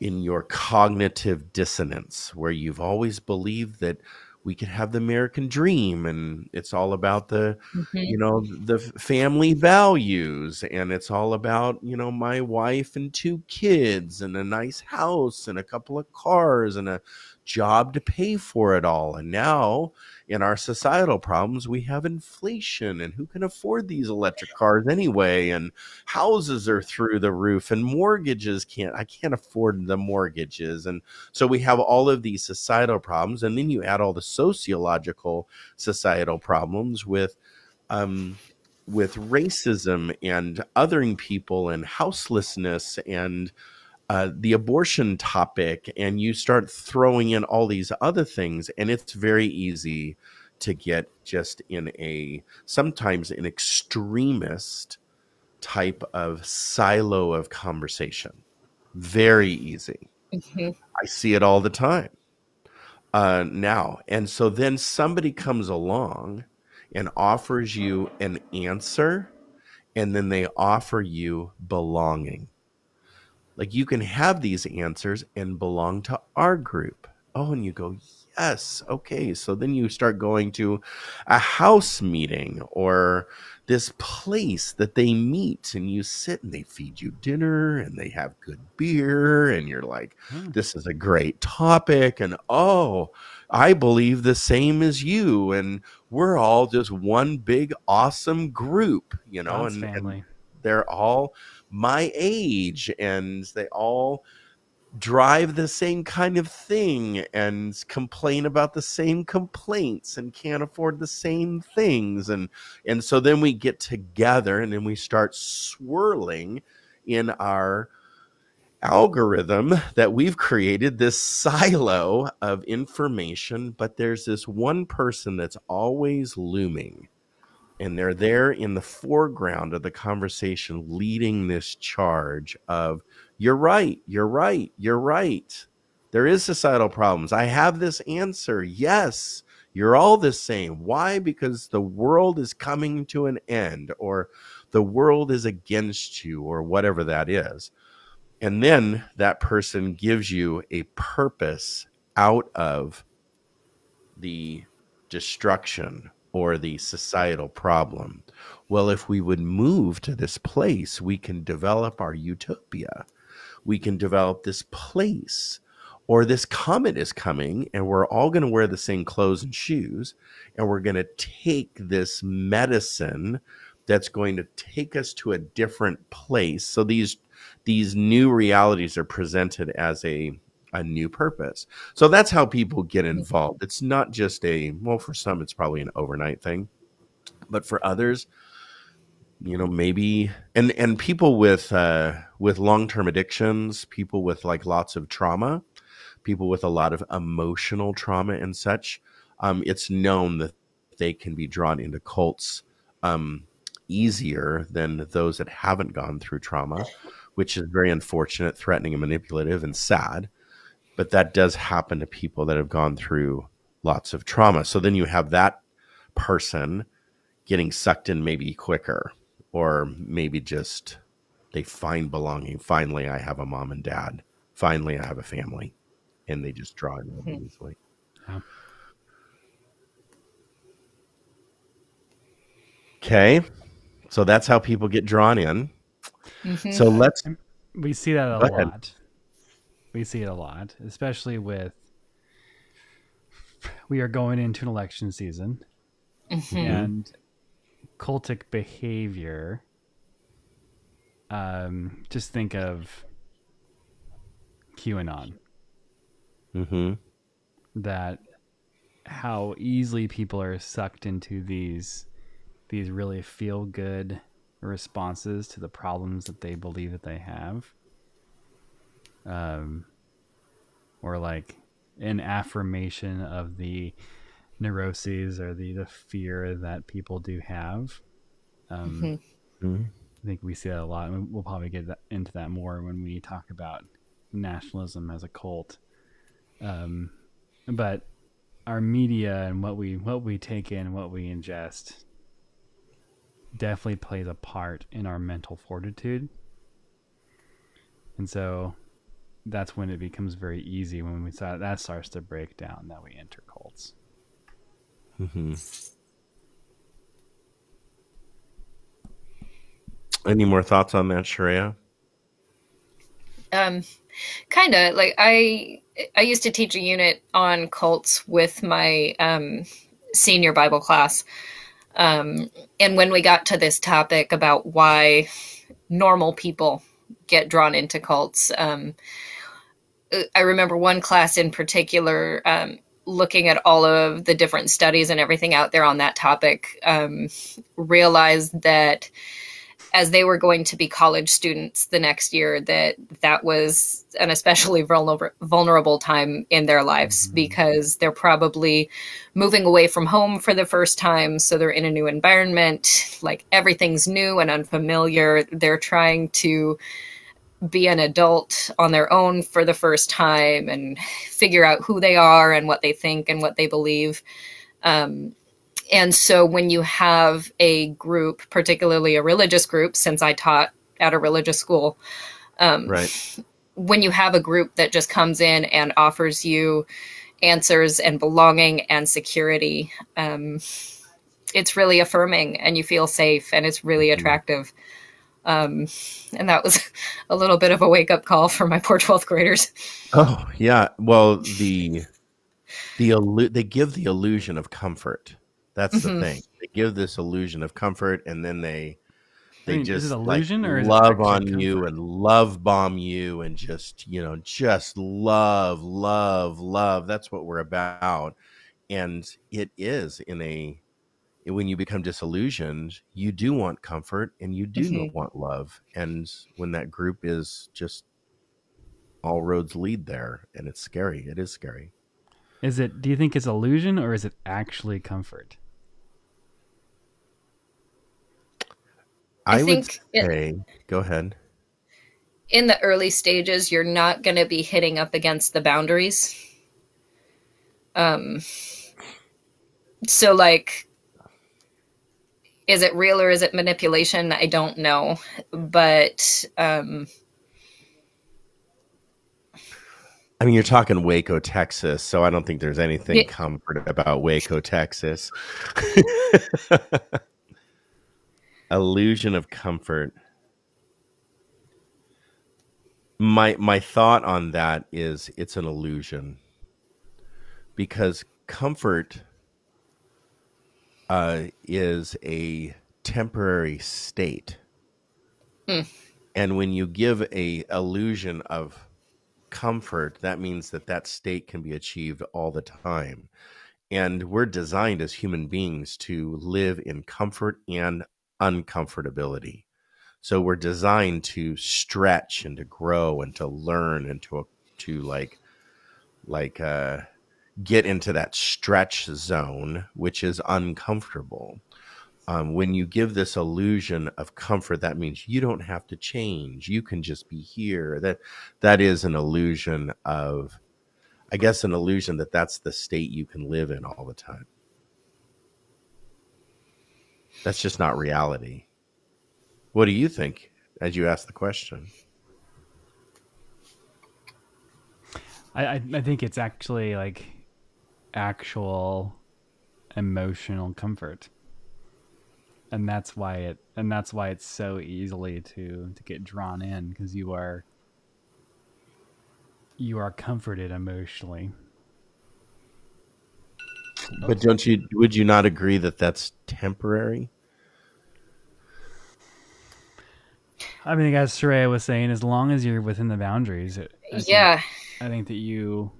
in your cognitive dissonance where you've always believed that we could have the American dream and it's all about the Mhm. you know the family values and it's all about you know my wife and two kids and a nice house and a couple of cars and a job to pay for it all and now in our societal problems we have inflation and who can afford these electric cars anyway? And houses are through the roof and mortgages can't i can't afford the mortgages. And so we have all of these societal problems and then you add all the sociological societal problems with um, with racism and othering people and houselessness and uh, the abortion topic, and you start throwing in all these other things, and it's very easy to get just in a sometimes an extremist type of silo of conversation. Very easy. Mhm. I see it all the time uh, now. And so then somebody comes along and offers you an answer, and then they offer you belonging. Like you can have these answers and belong to our group. Oh, and you go, yes, okay. So then you start going to a house meeting or this place that they meet, and you sit and they feed you dinner and they have good beer, and you're like, Hmm. this is a great topic. And oh, I believe the same as you. And we're all just one big, awesome group, you know, God's and, and they're all my age and they all drive the same kind of thing and complain about the same complaints and can't afford the same things and and so then we get together and then we start swirling in our algorithm that we've created this silo of information but there's this one person that's always looming and they're there in the foreground of the conversation leading this charge of you're right you're right you're right. There is societal problems. I have this answer. Yes you're all the same. Why? Because the world is coming to an end or the world is against you or whatever that is. And then that person gives you a purpose out of the destruction or the societal problem. Well, if we would move to this place, we can develop our utopia. We can develop this place. Or this comet is coming, and we're all going to wear the same clothes and shoes, and we're going to take this medicine that's going to take us to a different place. So these these new realities are presented as a a new purpose. So that's how people get involved. It's not just a well for some it's probably an overnight thing, but for others you know maybe and and people with uh with long-term addictions, people with like lots of trauma, people with a lot of emotional trauma and such, um it's known that they can be drawn into cults um easier than those that haven't gone through trauma, which is very unfortunate, threatening and manipulative and sad but that does happen to people that have gone through lots of trauma. So then you have that person getting sucked in maybe quicker, or maybe just they find belonging. Finally, I have a mom and dad. Finally, I have a family, and they just draw in really Hmm. easily. Yeah. Okay, so that's how people get drawn in. Mhm. So let's We see that a Go ahead. lot. We see it a lot, especially with we are going into an election season Mhm. and cultic behavior. Um, just think of QAnon. Mm-hmm. that how easily people are sucked into these these really feel good responses to the problems that they believe that they have um or like an affirmation of the neuroses or the the fear that people do have um Mhm. hmm I think we see that a lot, and we'll probably get that, into that more when we talk about nationalism as a cult. Um, but our media and what we what we take in, what we ingest, definitely plays a part in our mental fortitude. And so, that's when it becomes very easy when we start that starts to break down that we enter cults. hmm Any more thoughts on that, Sharayah? um kind of like i i used to teach a unit on cults with my um senior bible class um and when we got to this topic about why normal people get drawn into cults um i remember one class in particular um looking at all of the different studies and everything out there on that topic um realized that as they were going to be college students the next year that that was an especially vulnerable vulnerable time in their lives mm-hmm. because they're probably moving away from home for the first time so they're in a new environment like everything's new and unfamiliar they're trying to be an adult on their own for the first time and figure out who they are and what they think and what they believe um, and so when you have a group, particularly a religious group, since I taught at a religious school, um, right. when you have a group that just comes in and offers you answers and belonging and security, um, it's really affirming and you feel safe and it's really mm-hmm. Attractive. Um, and that was a little bit of a wake up call for my poor 12th graders. Oh yeah. Well, the, the, they give the illusion of comfort that's mm-hmm. the thing. They give this illusion of comfort, and then they they I mean, just illusion like, or love on comfort? you and love bomb you and just you know just love love love that's what we're about and it is in a when you become disillusioned you do want comfort and you do mm-hmm. want love and when that group is just all roads lead there and it's scary it is scary is it do you think it's illusion or is it actually comfort I, I think would say, it, go ahead. In the early stages, you're not going to be hitting up against the boundaries. Um, so like, is it real or is it manipulation? I don't know, but um, I mean, you're talking Waco, Texas, so I don't think there's anything yeah. comfort about Waco, Texas. illusion of comfort my my thought on that is it's an illusion because comfort uh, is a temporary state mm. and when you give a illusion of comfort that means that that state can be achieved all the time and we're designed as human beings to live in comfort and uncomfortability. So we're designed to stretch and to grow and to learn and to to like like uh, get into that stretch zone, which is uncomfortable. Um, when you give this illusion of comfort, that means you don't have to change. You can just be here. That that is an illusion of, I guess, an illusion that that's the state you can live in all the time. That's just not reality. What do you think as you ask the question? I, I, I think it's actually like actual emotional comfort. And that's why it and that's why it's so easily to to get drawn in because you are you are comforted emotionally. But don't you? Would you not agree that that's temporary? I mean, as Sharayah was saying, as long as you're within the boundaries, I yeah, think, I think that you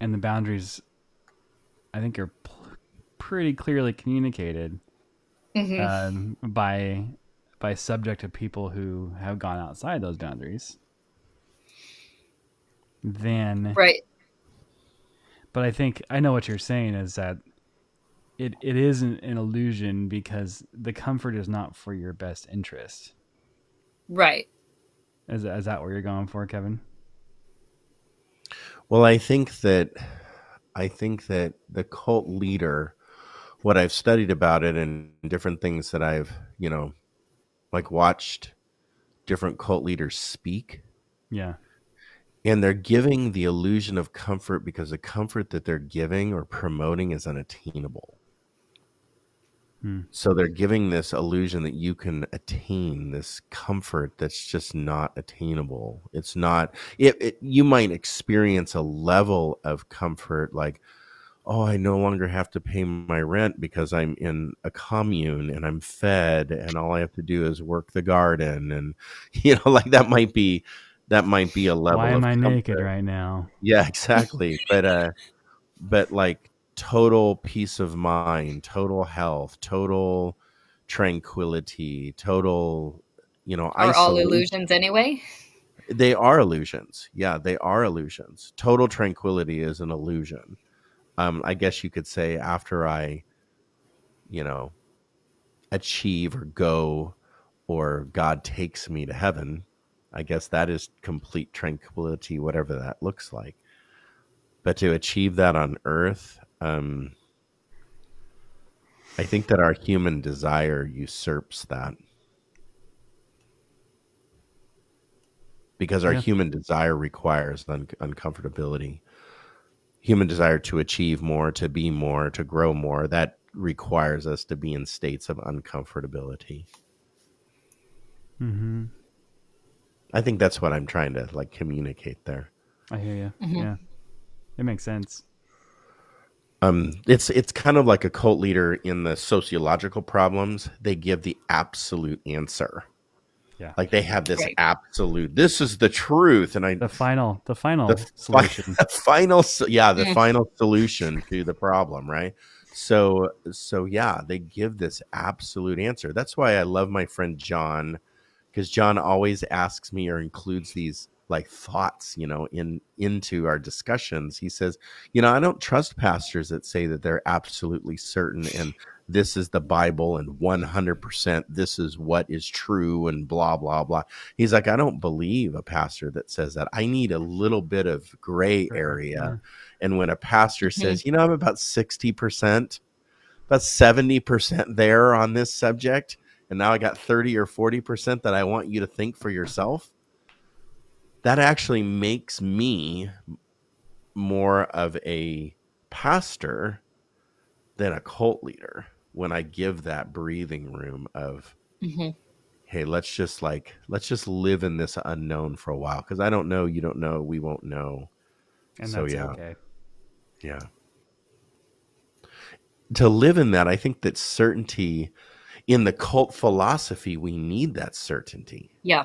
and the boundaries, I think, are p- pretty clearly communicated mm-hmm. Um, by by subject of people who have gone outside those boundaries. Then right. But I think I know what you're saying is that it, it is an, an illusion because the comfort is not for your best interest. Right. Is, is that what you're going for, Kevin? Well, I think that I think that the cult leader, what I've studied about it and different things that I've, you know, like watched different cult leaders speak. Yeah. And they're giving the illusion of comfort because the comfort that they're giving or promoting is unattainable. Hmm. So they're giving this illusion that you can attain this comfort that's just not attainable. It's not. It, it, you might experience a level of comfort, like, oh, I no longer have to pay my rent because I'm in a commune and I'm fed, and all I have to do is work the garden, and you know, like that might be that might be a level. Why am I comfort. naked right now? Yeah, exactly. but uh, but like total peace of mind, total health, total tranquility, total, you know, Are all illusions anyway? They are illusions. Yeah, they are illusions. Total tranquility is an illusion. Um, I guess you could say after I, you know, achieve or go, or God takes me to heaven, I guess that is complete tranquility, whatever that looks like. But to achieve that on earth, um, I think that our human desire usurps that. Because our Yeah. human desire requires un- uncomfortability. Human desire to achieve more, to be more, to grow more, that requires us to be in states of uncomfortability. Mm-hmm. I think that's what I'm trying to like communicate there. I hear you. Mhm. Yeah, it makes sense. Um it's it's kind of like a cult leader in the sociological problems they give the absolute answer Yeah. like they have this Right. absolute this is the truth and i The final, the final The fi- solution. the final yeah the final solution to the problem right so so yeah they give this absolute answer that's why i love my friend john because john always asks me or includes these like thoughts you know in into our discussions he says you know i don't trust pastors that say that they're absolutely certain and this is the bible and 100% this is what is true and blah blah blah. He's like i don't believe a pastor that says that. I need a little bit of gray area and when a pastor Mhm. says, you know, I'm about 60%, about 70% there on this subject, and now I got 30 or 40% that I want you to think for yourself, that actually makes me more of a pastor than a cult leader when I give that breathing room of, hmm hey, let's just like, let's just live in this unknown for a while. Because I don't know, you don't know, we won't know. and So, that's yeah. okay. Yeah. To live in that, I think that certainty in the cult philosophy, we need that certainty. Yeah.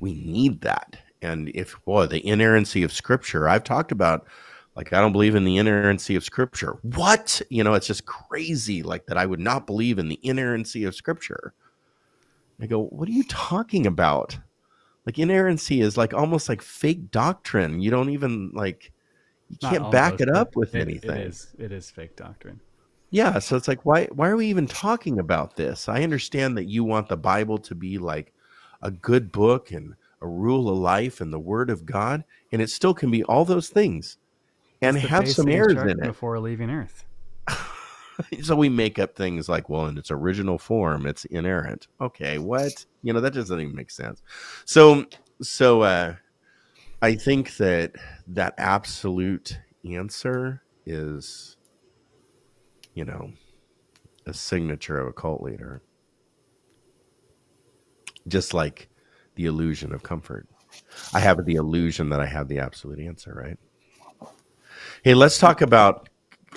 We need that. And if, boy, the inerrancy of scripture, I've talked about, like, I don't believe in the inerrancy of scripture. What? You know, it's just crazy, like, that I would not believe in the inerrancy of scripture. I go, what are you talking about? Like, inerrancy is like almost like fake doctrine. You don't even, like, you Not can't back it up with it- anything. It is. It is fake doctrine. Yeah, so it's like why why are we even talking about this? I understand that you want the Bible to be like a good book and a rule of life and the word of God, and it still can be all those things and have some errors in it. before leaving Earth. so we make up things like, well, in its original form, it's inerrant. Okay, what? You know, that doesn't even make sense. So so uh I think that that absolute answer is you know, a signature of a cult leader. Just like the illusion of comfort. I have the illusion that I have the absolute answer, right? Hey, let's talk about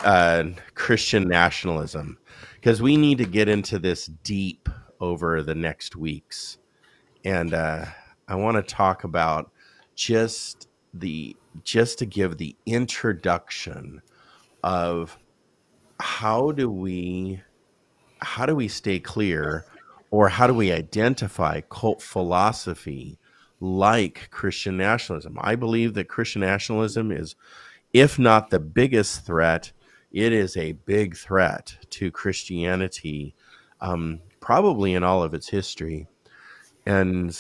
uh, Christian nationalism because we need to get into this deep over the next weeks. And uh, I want to talk about just the just to give the introduction of how do we how do we stay clear or how do we identify cult philosophy like Christian nationalism? I believe that Christian nationalism is if not the biggest threat, it is a big threat to Christianity, um, probably in all of its history, and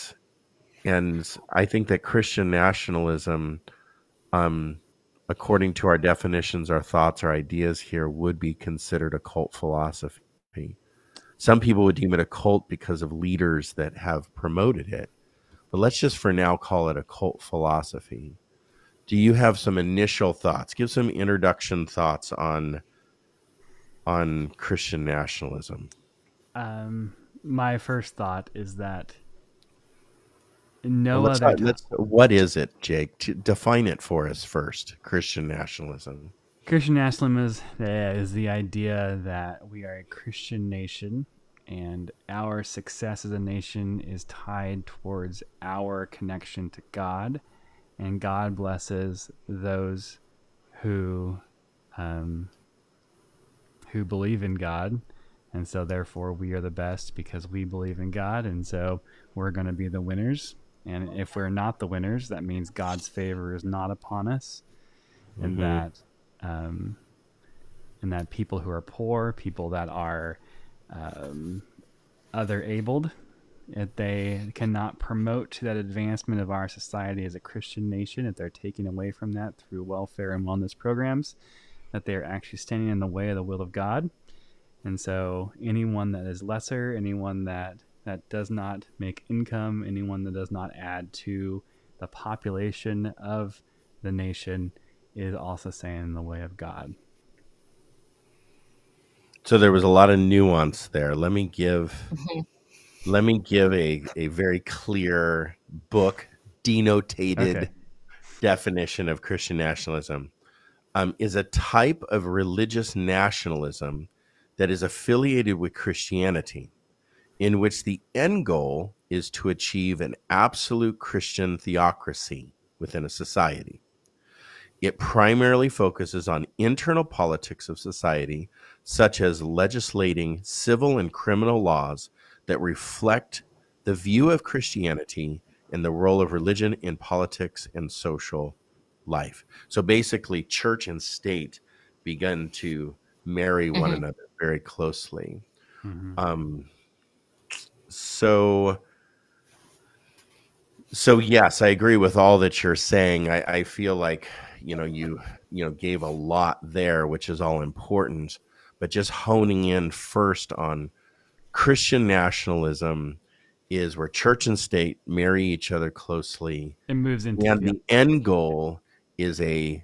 and I think that Christian nationalism, um, according to our definitions, our thoughts, our ideas here, would be considered a cult philosophy. Some people would deem it a cult because of leaders that have promoted it, but let's just for now call it a cult philosophy. Do you have some initial thoughts? Give some introduction thoughts on on christian nationalism. Um, my first thought is that no Well, let's other not- let's- what is it jake? Define it for us first christian nationalism Christian nationalism is, uh, is the idea that we are a Christian nation and our success as a nation is tied towards our connection to God, and God blesses those who um, who believe in God And so, therefore, we are the best because we believe in God. And so, we're going to be the winners. And if we're not the winners, that means God's favor is not upon us. And Mhm. that, um, and that people who are poor, people that are um, other abled, if they cannot promote that advancement of our society as a Christian nation, if they're taken away from that through welfare and wellness programs, that they are actually standing in the way of the will of God. And so, anyone that is lesser, anyone that that does not make income, anyone that does not add to the population of the nation, is also saying in the way of God. So there was a lot of nuance there. Let me give Mhm. let me give a, a very clear book denotated Okay. definition of Christian nationalism. Um, is a type of religious nationalism that is affiliated with Christianity, in which the end goal is to achieve an absolute Christian theocracy within a society. It primarily focuses on internal politics of society, such as legislating civil and criminal laws that reflect the view of Christianity and the role of religion in politics and social life. So basically, church and state begun to marry one Mhm. another very closely. Mhm. Um, so, so yes, I agree with all that you're saying. I, I feel like you know you you know gave a lot there, which is all important. But just honing in first on Christian nationalism is where church and state marry each other closely, It moves into and the- end goal is a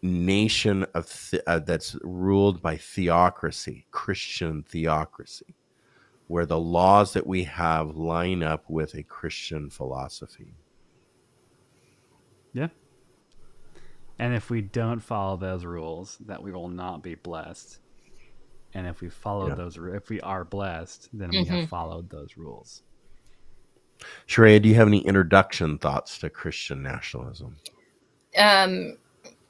nation of th- uh, that's ruled by theocracy, Christian theocracy, where the laws that we have line up with a Christian philosophy. Yeah. And if we don't follow those rules, that we will not be blessed. And if we follow Yeah. those, if we are blessed, then we Mhm. have followed those rules. Sharayah, do you have any introduction thoughts to Christian nationalism? Um,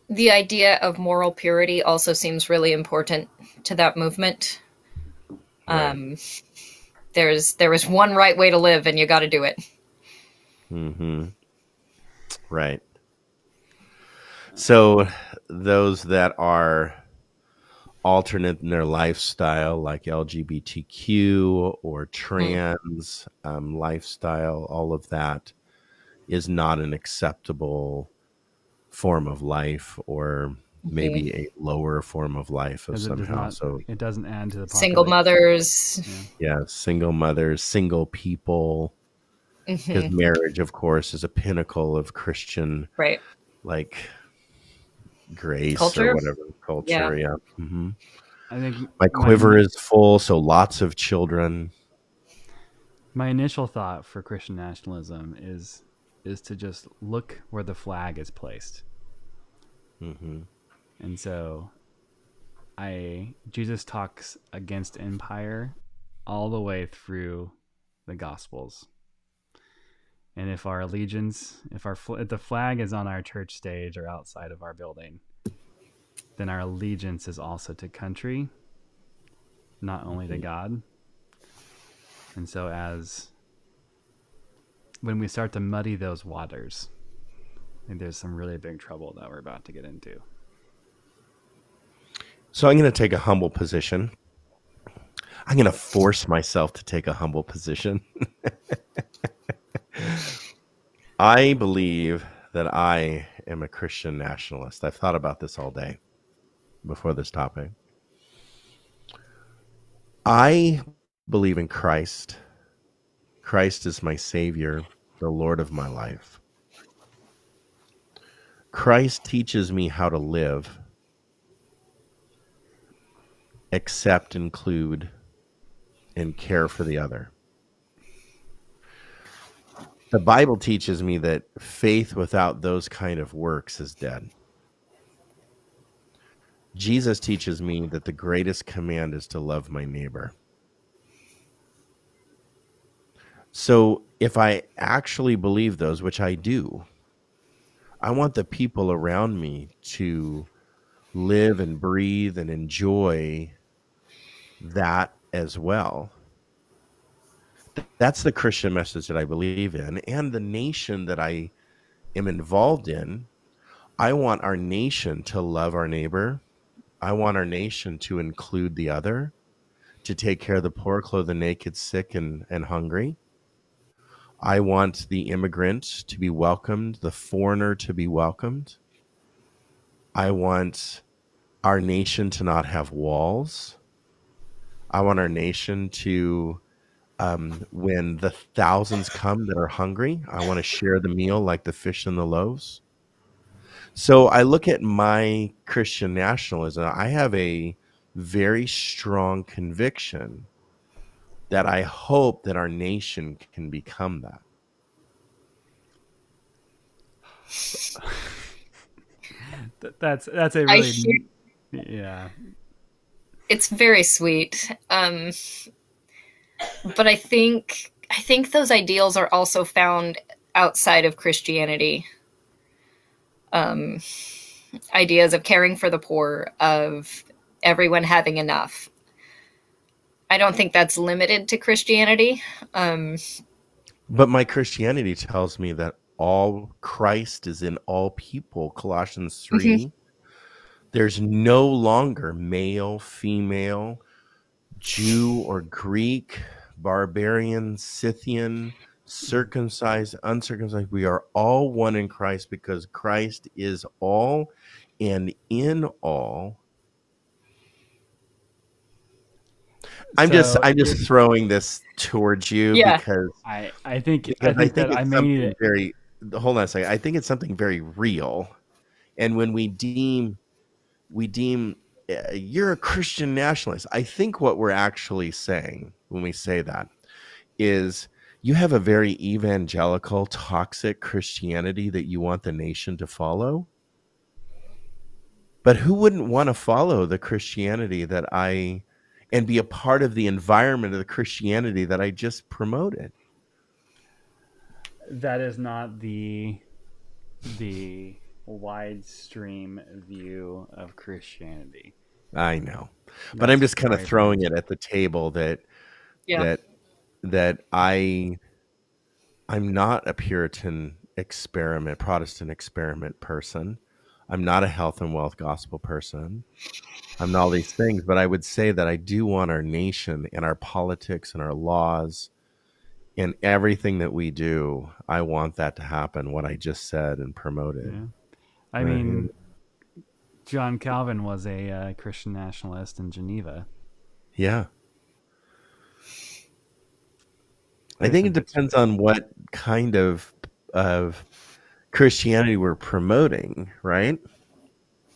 the idea of moral purity also seems really important to that movement. Right. Um, there's there is one right way to live, and you got to do it. Mm-hmm. Right. So those that are alternate in their lifestyle, like LGBTQ or trans um, lifestyle, all of that is not an acceptable form of life, or maybe a lower form of life of Because it somehow. not, so it doesn't add to the Single mothers. Yeah. yeah, single mothers, single people. Because marriage, of course, is a pinnacle of Christian Right. like grace Culture? or whatever culture. Yeah. hmm I think My quiver is full, so lots of children. my initial thought for Christian nationalism is is to just look where the flag is placed. hmm And so I Jesus talks against empire all the way through the gospels. And if our allegiance, if our if the flag is on our church stage or outside of our building, then our allegiance is also to country, not only to mm-hmm. God. And so as when we start to muddy those waters, I think there's some really big trouble that we're about to get into. So I'm going to take a humble position. I'm going to force myself to take a humble position. I believe that I am a Christian nationalist. I've thought about this all day before this topic. I believe in Christ. Christ is my Savior, the Lord of my life. Christ teaches me how to live, accept, include, and care for the other. The Bible teaches me that faith without those kind of works is dead. Jesus teaches me that the greatest command is to love my neighbor. So if I actually believe those, which I do, I want the people around me to live and breathe and enjoy that as well. That's the Christian message that I believe in, and the nation that I am involved in. I want our nation to love our neighbor. I want our nation to include the other, to take care of the poor, clothe the naked, sick, and, and hungry. I want the immigrant to be welcomed, the foreigner to be welcomed. I want our nation to not have walls. I want our nation to, um, when the thousands come that are hungry, I want to share the meal like the fish and the loaves. So I look at my Christian nationalism. I have a very strong conviction that I hope that our nation can become that. that's that's a really yeah. It's very sweet. Um but I think I think those ideals are also found outside of Christianity. Um ideas of caring for the poor, of everyone having enough. I don't think that's limited to Christianity. Um, but my Christianity tells me that all Christ is in all people, Colossians 3. Mm-hmm. There's no longer male, female, Jew or Greek, barbarian, Scythian, circumcised, uncircumcised. We are all one in Christ because Christ is all and in all. I'm so, just I'm just throwing this towards you yeah. because I I think I think, I think that I made it very hold on a second. I think it's something very real, and when we deem we deem Eh, you're a Christian nationalist, I think what we're actually saying when we say that is you have a very evangelical, toxic Christianity that you want the nation to follow. But who wouldn't want to follow the Christianity that I and be a part of the environment of the Christianity that I just promoted? that is not the the wide stream view of Christianity. I know, but I'm just kind of throwing it at the table that yeah. that that I I'm not a Puritan experiment, Protestant experiment person. I'm not a health and wealth gospel person. I'm not all these things, but I would say that I do want our nation and our politics and our laws and everything that we do, I want that to happen. What I just said and promoted. Yeah. I right. mean, John Calvin was a uh, Christian nationalist in Geneva. Yeah. I think it depends on what kind of of Christianity we're promoting, right?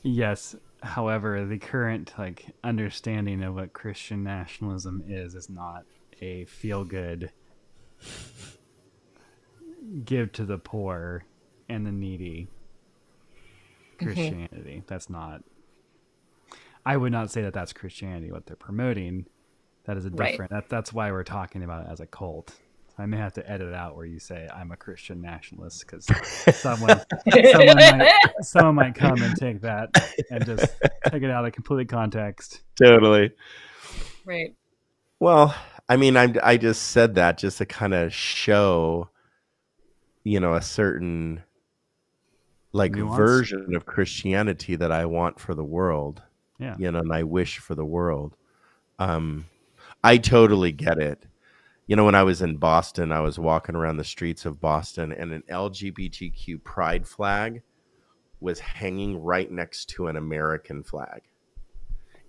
Yes. However, the current like understanding of what Christian nationalism is is not a feel good give to the poor and the needy Christianity. Mm-hmm. That's not. I would not say that that's Christianity. What they're promoting, that is a different. Right. That, that's why we're talking about it as a cult. I may have to edit out where you say I'm a Christian nationalist because someone, someone, might, someone might come and take that and just take it out of complete context. Totally. Right. Well, I mean, I I just said that just to kind of show, you know, a certain like Nuance. version of Christianity that I want for the world. Yeah. You know, and I wish for the world. Um, I totally get it. You know, when I was in Boston, I was walking around the streets of Boston, and an LGBTQ pride flag was hanging right next to an American flag,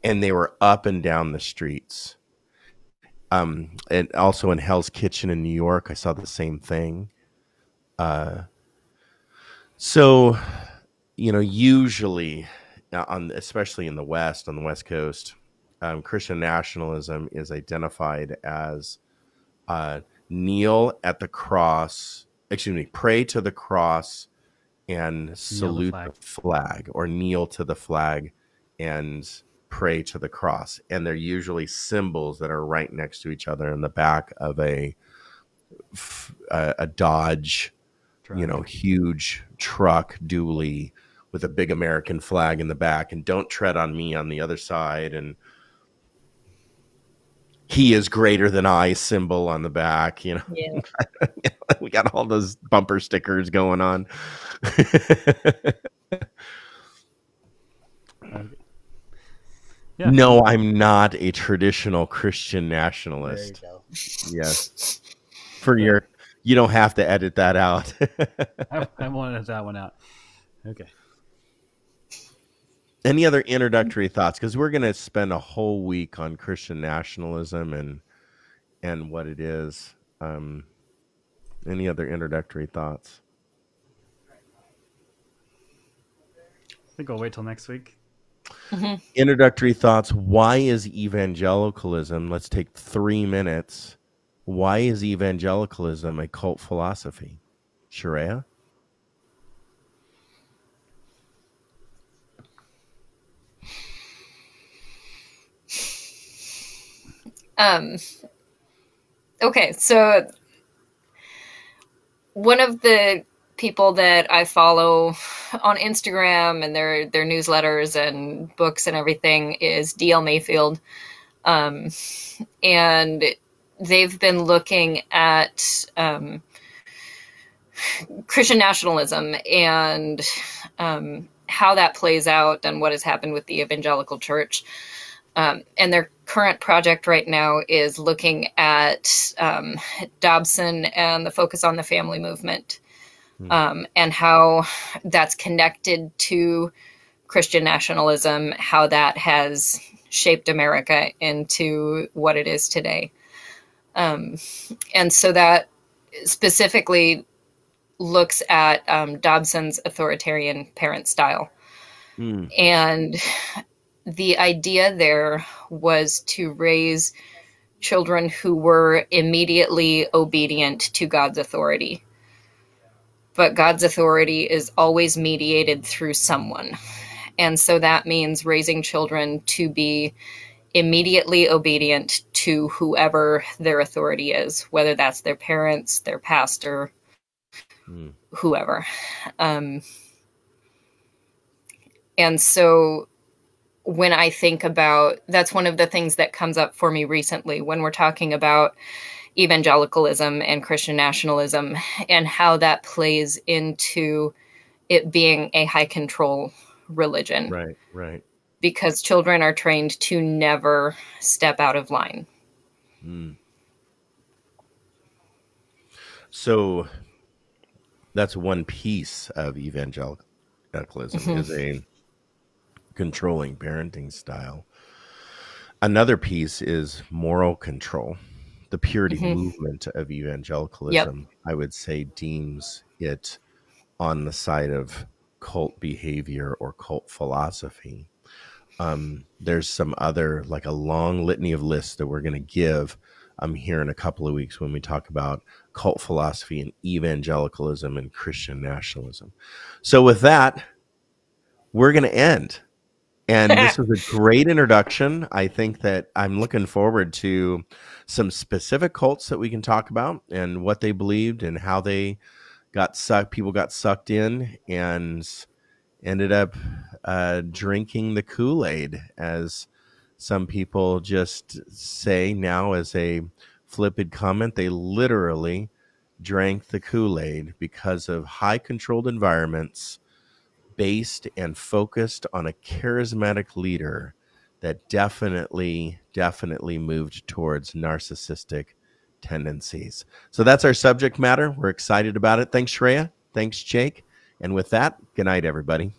and they were up and down the streets um, and also in Hell's Kitchen in New York, I saw the same thing. Uh, so, you know, usually uh, on especially in the West, on the West Coast, um, Christian nationalism is identified as uh, kneel at the cross, excuse me, pray to the cross and salute the flag. the flag, or kneel to the flag and pray to the cross and they're usually symbols that are right next to each other in the back of a a, a dodge truck. you know huge truck dually with a big american flag in the back and don't tread on me on the other side and he is greater than I symbol on the back. You know, Yeah. we got all those bumper stickers going on. Yeah. No, I'm not a traditional Christian There you nationalist. go. Yes. For your, you don't have to edit that out. I, I wanted that one out. Okay. Any other introductory thoughts? Because we're going to spend a whole week on Christian nationalism and and what it is. Um, any other introductory thoughts? I think I'll wait till next week. Introductory thoughts. Why is evangelicalism? Let's take three minutes. Why is evangelicalism a cult philosophy? Sharayah? Um, okay, so one of the people that I follow on Instagram and their their newsletters and books and everything is DL Mayfield, um, and they've been looking at um, Christian nationalism and um, how that plays out and what has happened with the evangelical church. Um, and their current project right now is looking at um, Dobson and the focus on the family movement um, and how that's connected to Christian nationalism, how that has shaped America into what it is today. Um, and so that specifically looks at um, Dobson's authoritarian parent style. Hmm. And the idea there was to raise children who were immediately obedient to God's authority. But God's authority is always mediated through someone. And so that means raising children to be immediately obedient to whoever their authority is, whether that's their parents, their pastor, Hmm. whoever. Um, and so when I think about that's one of the things that comes up for me recently when we're talking about evangelicalism and Christian nationalism and how that plays into it being a high control religion Right, right. Because children are trained to never step out of line. Hmm. So that's one piece of evangelicalism Mhm. is a controlling parenting style. Another piece is moral control. The purity Mhm. movement of evangelicalism, I would say, deems it on the side of cult behavior or cult philosophy. Um, there's some other, like a long litany of lists that we're going to give um, here in a couple of weeks when we talk about cult philosophy and evangelicalism and Christian nationalism. So, with that, we're going to end. And this was a great introduction. I think that I'm looking forward to some specific cults that we can talk about and what they believed and how they got sucked. People got sucked in and ended up uh, drinking the Kool Aid, as some people just say now as a flippant comment. They literally drank the Kool Aid because of high controlled environments based and focused on a charismatic leader that definitely, definitely moved towards narcissistic tendencies. So that's our subject matter. We're excited about it. Thanks, Sharayah. Thanks, Jake. And with that, good night, everybody.